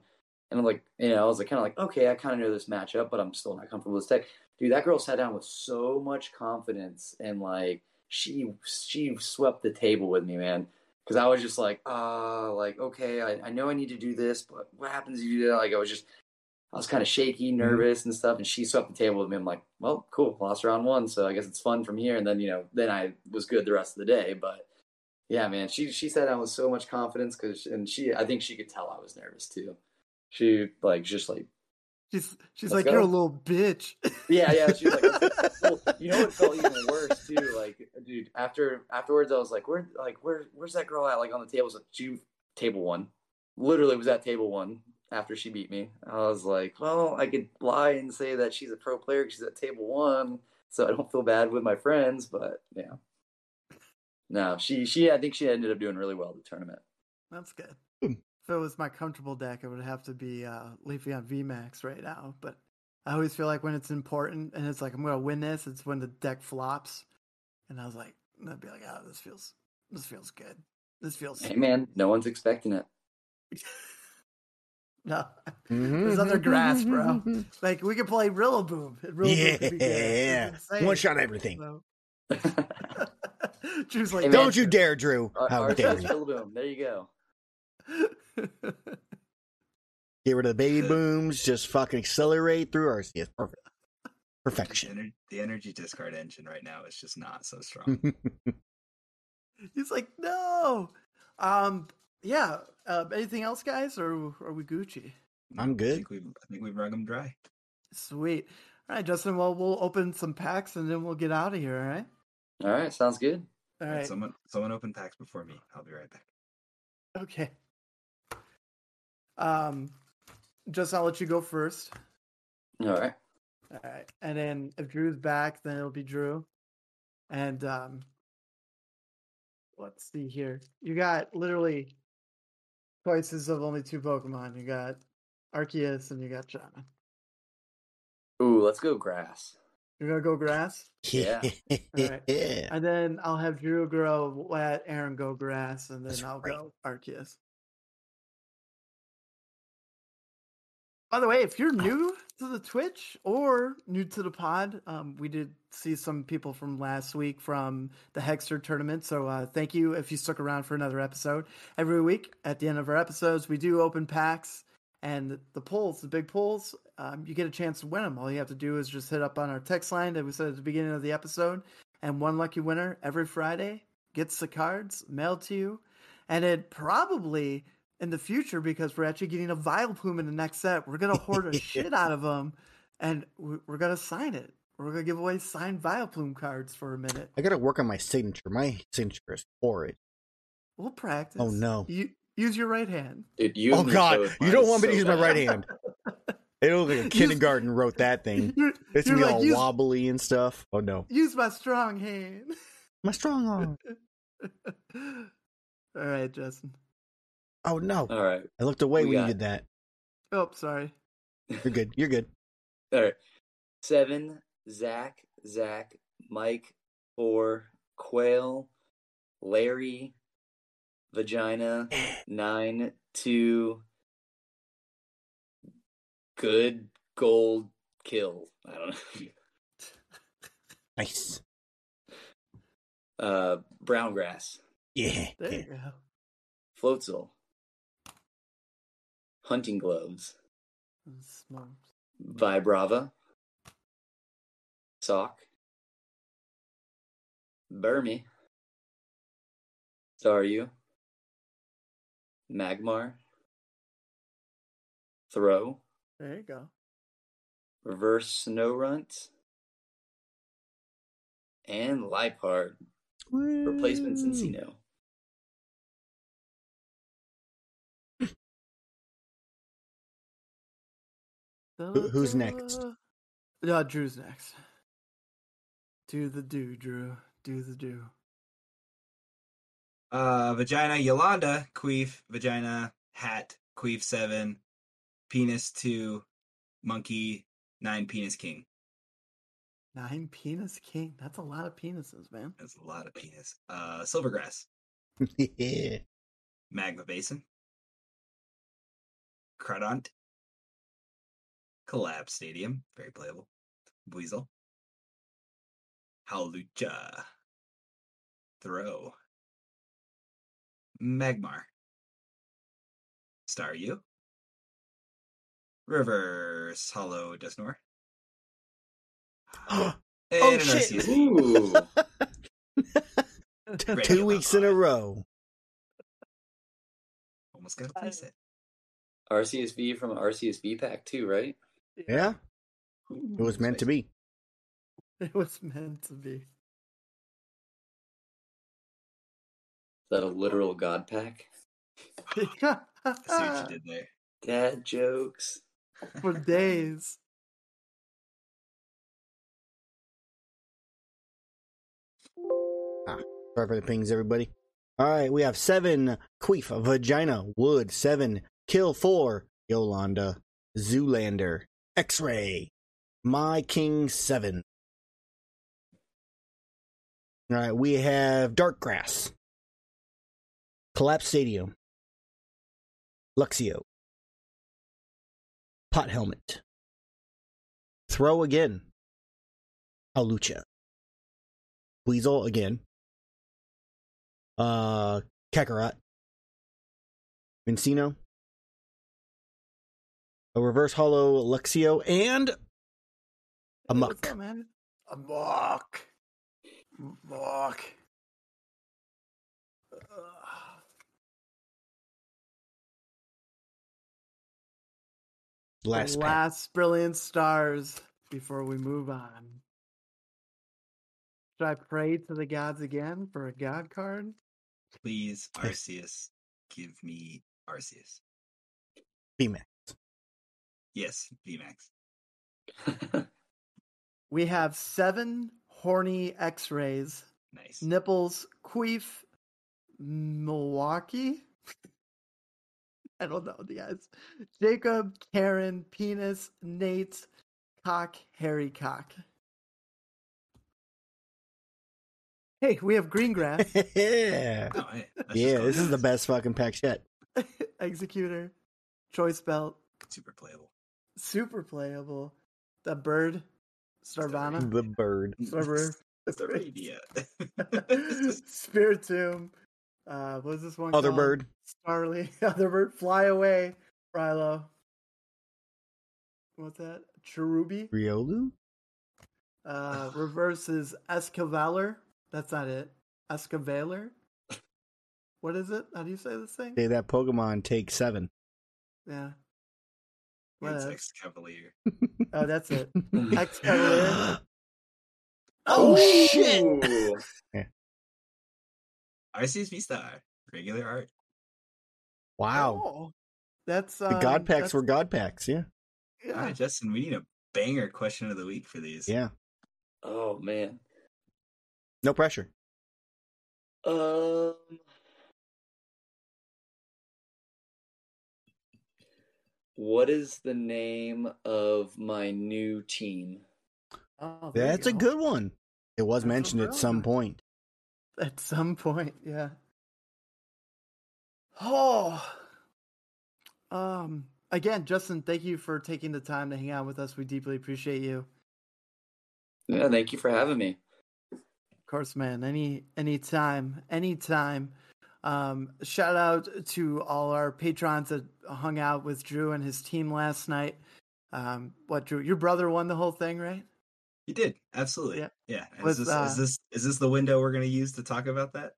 and I'm like, you know, I was like kind of like, okay, I kind of know this matchup, but I'm still not comfortable with this deck. Dude, that girl sat down with so much confidence and like she she swept the table with me, man. Because I was just like, ah, like okay, I, I know I need to do this, but what happens if you do that? Like I was just, I was kind of shaky, nervous, and stuff. And she swept the table with me. I'm like, well, cool, lost round one, so I guess it's fun from here. And then you know, then I was good the rest of the day. But yeah, man, she she sat down with so much confidence because, and she, I think she could tell I was nervous too. She like just like she's she's Let's like you're a little bitch. yeah, yeah. She was like, well, you know what felt even worse too? Like, dude, after afterwards, I was like, where, like, where, where's that girl at? Like on the table, so she table one, literally was at table one after she beat me. I was like, well, I could lie and say that she's a pro player because She's at table one, so I don't feel bad with my friends. But yeah, no, she, she, I think she ended up doing really well at the tournament. That's good. Hmm. If it was my comfortable deck, it would have to be uh, Leafeon VMAX right now. But I always feel like when it's important and it's like I'm gonna win this, it's when the deck flops. And I was like, I'd be like, oh, this feels, this feels good. This feels Hey, man, no one's expecting it. no. Mhm. There's other grass, bro. Like we could play Rillaboom. and Rillaboom could be. Yeah, one shot everything. So- Drew's like, Hey. Don't you dare, Drew. Our, How our dare you? Rillaboom. There you go. Get rid of the baby booms. Just fucking accelerate through Arceus. Perfect. The, Perfection. ener- the energy discard engine right now is just not so strong. He's like, no. Um, yeah. Uh, anything else, guys, or are we Gucci? I'm I good. think we've I think we've wrung them dry. Sweet. All right, Justin. Well, we'll open some packs and then we'll get out of here. All right. All right, sounds good. Alright. Someone someone open packs before me. I'll be right back. Okay. Um, Justin, I'll let you go first. All right. All right, and then if Drew's back, then it'll be Drew. And um, let's see here. You got literally choices of only two Pokemon. You got Arceus and you got Shaymin. Ooh, let's go grass. You're gonna go grass, Yeah. Alright. and then I'll have Drew grow, let Aaron go grass, and then That's I'll right. go Arceus. By the way, if you're new to the Twitch or new to the pod, um, we did see some people from last week from the Hexter tournament. So uh, thank you if you stuck around for another episode. Every week at the end of our episodes, we do open packs and the polls, the big polls. Um, you get a chance to win them. All you have to do is just hit up on our text line that we said at the beginning of the episode, and one lucky winner every Friday gets the cards mailed to you. And it probably in the future because we're actually getting a Vileplume in the next set. We're gonna hoard a shit out of them, and we- we're gonna sign it. We're gonna give away signed Vileplume cards for a minute. I gotta work on my signature. My signature is horrid. We'll practice. Oh, no. You use your right hand. Dude, you oh god, both. you don't want me to so use my right hand. It looks like a kindergarten wrote that thing. You're, It's you're gonna be like, all use, wobbly and stuff. Oh no, use my strong hand. my strong arm. All right, Justin. Oh no, All right. I looked away We when got- you did that. Oh, sorry. You're good. You're good. All right. Seven, Zach, Zach, Mike, four, Quail, Larry, Vagina, nine, two, good gold kill. I don't know. Nice. Uh, brown grass, Yeah. There yeah. you go. Floatzel, hunting gloves. Vibrava, Sock, Burmy, Staryu, Magmar, Throh, There you go. Reverse Snorunt, and Liepard. Replacements in Woo. Who- who's next? Yeah, Drew's next. Do the do, Drew. Do the do. Uh, vagina Yolanda, Queef, vagina hat, Queef seven, penis two, monkey nine, penis king. Nine penis king. That's a lot of penises, man. That's a lot of penis. Uh, Silvergrass, yeah. Magma Basin, Cradont, Collab Stadium, very playable. Weasel, Hawlucha, Throh, Magmar, Staryu, Reverse Holo Desnor. Oh, and Oh, an shit. Arceus. Ooh. Two weeks in a row. Almost got place it. Arceus V from Arceus V pack too, right? Yeah. It was meant to be. It was meant to be. Is that a literal god pack? I see what you did there. Dad jokes. For days. Ah, sorry for the pings, everybody. All right, we have seven Queef, Vagina, Wood, seven Kill, four Yolanda, Zoolander, X Ray, My King, seven. All right, we have Dark Grass, Collapse Stadium, Luxio, Pot Helmet, Throh again, Alucha, Weasel again, uh, Kakarot, Vincino, a reverse holo Luxio, and a Hey, what's muck. up, man? A muck. Muck. Ugh. Last last brilliant stars before we move on. Should I pray to the gods again for a god card? Please, Arceus, give me Arceus. B-Max. Yes, VMAX. We have seven horny x rays, Nice. nipples, queef, Milwaukee. I don't know the guys. Jacob, Karen, penis, Nate, cock, Harry cock. Hey, we have green grass, yeah. Oh, hey, Yeah, this is the best fucking pack yet. Exeggutor, choice belt, Super playable. Super playable. The bird, Starvana, The bird. Starver, Staravia. Spiritomb. Uh, what was this one? Other called? bird. Starly, other bird, fly away, Rilo. What's that? Cherubi. Riolu? Uh, reverse is Escavaler. That's not it. Escavaler. What is it? How do you say this thing? Say that Pokemon take seven. Yeah. It's What? Cavalier. Oh, that's it. Excavator. Oh, shit! Ooh. Arceus V-Star. Regular art. Wow. Oh, that's The um, God packs that's- were God packs, yeah. Yeah. right, Justin, we need a banger question of the week for these. Yeah. Oh man. No pressure. Um. What is the name of my new team? Oh, there you That's a go. good one. It was That's mentioned at some point. At some point, yeah. Oh. Um. Again, Justin, thank you for taking the time to hang out with us. We deeply appreciate you. Yeah, thank you for having me. Of course, man. Any any time, any time. Um, shout out to all our patrons that hung out with Drew and his team last night. Um, what Drew? Your brother won the whole thing, right? He did. Absolutely. Yeah. Yeah. Is, Was, this, uh, is this is this the window we're going to use to talk about that?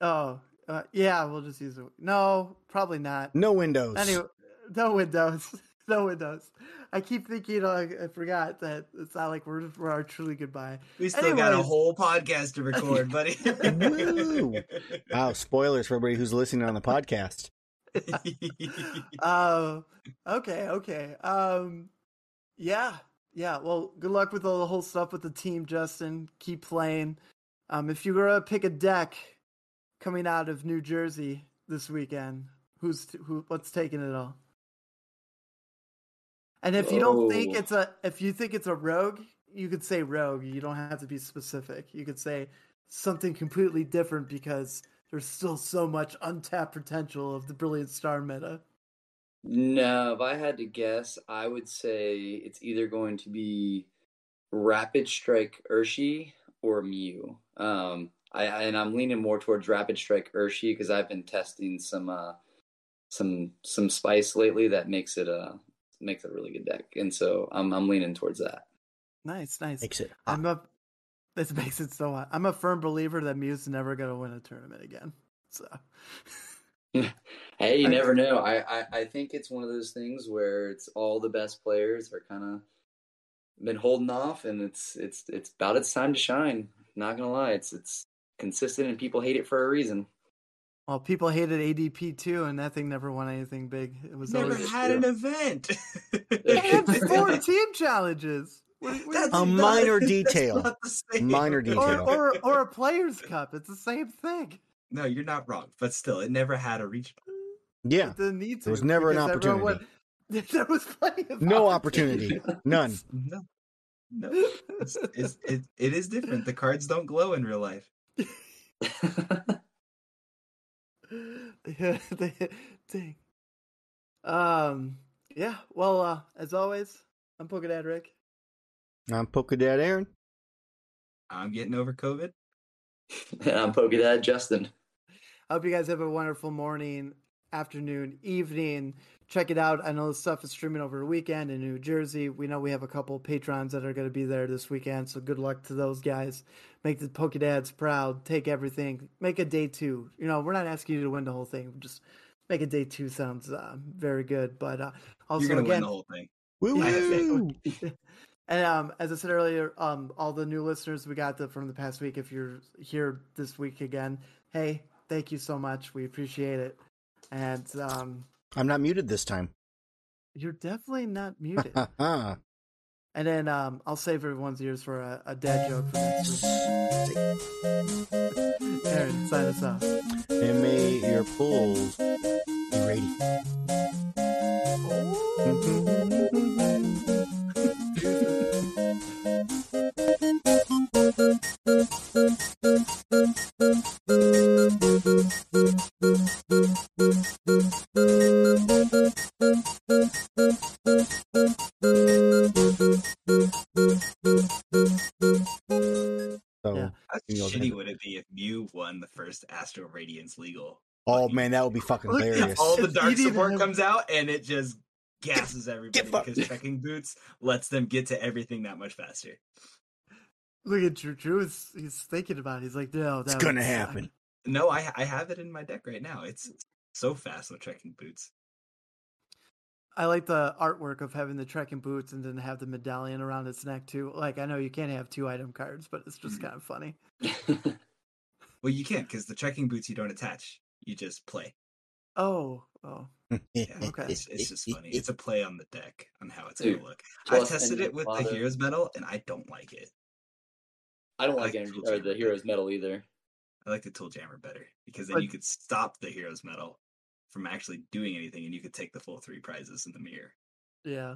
Oh, uh, yeah. We'll just use it. No, probably not. No windows. Anyway, no windows. No windows. I keep thinking, like, I forgot that it's not like we're we're our truly goodbye. We still got a whole podcast to record, buddy. Woo. Wow, spoilers for everybody who's listening on the podcast. Oh, okay, okay. Um, yeah, yeah. Well, good luck with all the whole stuff with the team, Justin. Keep playing. Um, if you were to pick a deck coming out of New Jersey this weekend, who's who? What's taking it all? And if you don't think Oh. it's a, if you think it's a rogue, you could say rogue. You don't have to be specific. You could say something completely different because there's still so much untapped potential of the Brilliant Star meta. No, if I had to guess, I would say it's either going to be Rapid Strike Urshi or Mew. Um, I, I and I'm leaning more towards Rapid Strike Urshi because I've been testing some uh some some spice lately that makes it uh makes a really good deck, and so I'm I'm leaning towards that. Nice, nice. Makes it. I'm a. This makes it so hot. I'm a firm believer that Mew's never gonna win a tournament again. So, Hey, you I- never know. I, I, I think it's one of those things where it's all the best players are kind of been holding off, and it's it's it's about its time to shine. Not gonna lie, it's it's consistent, and people hate it for a reason. Well, people hated ADP too, and that thing never won anything big. It was Never always had an event. they had four team challenges. What, what- That's A minor that's detail. not the same. Minor detail. or or a players' cup. It's the same thing. No, you're not wrong, but still, it never had a regional. Yeah. It didn't need to. There was never an opportunity. went- there was plenty of No opportunity. None. No, no, it's, it's, it, it is different. The cards don't glow in real life. Yeah, dang. Um. Yeah. Well, uh, as always, I'm Pokedad Rick. I'm Pokedad Aaron. I'm getting over COVID. and I'm Pokedad Justin. I hope you guys have a wonderful morning, afternoon, evening. Check it out. I know this stuff is streaming over the weekend in New Jersey. We know we have a couple patrons that are going to be there this weekend, so good luck to those guys. Make the Pokedads proud. Take everything. Make a day two. You know, we're not asking you to win the whole thing. Just make a day two sounds uh, very good. But uh, also, You're gonna win again, the whole thing. Woo Yeah. and um, as I said earlier, um, all the new listeners we got the, from the past week. If you're here this week again, hey, thank you so much. We appreciate it. And um, I'm not muted this time. you're definitely not muted. And then um, I'll save everyone's ears for a, a dad joke for next week. Aaron, sign us off. and may your pulls be radiant. Astro legal? oh man, that would be fucking hilarious. All the dark support have- comes out and it just gasses everybody fucked. because trekking boots lets them get to everything that much faster. Look at Drew. Drew is he's thinking about it. He's like, no, that It's gonna would suck." happen. No, I I have it in my deck right now. It's so fast with trekking boots. I like the artwork of having the trekking boots and then have the medallion around its neck too. Like I know you can't have two item cards, but it's just Mhm. kind of funny. Well, you can't because the trekking boots you don't attach. You just play. Oh, oh, Yeah, Okay. It's, it's just funny. It's a play on the deck on how it's Dude, gonna look. I plus tested it any with the lotto- Heroes Medal and I don't like it. I don't I like like energy or the better. Heroes Medal either. I like the Tool Jammer better because then But- you could stop the Heroes Medal from actually doing anything and you could take the full three prizes in the mirror. yeah.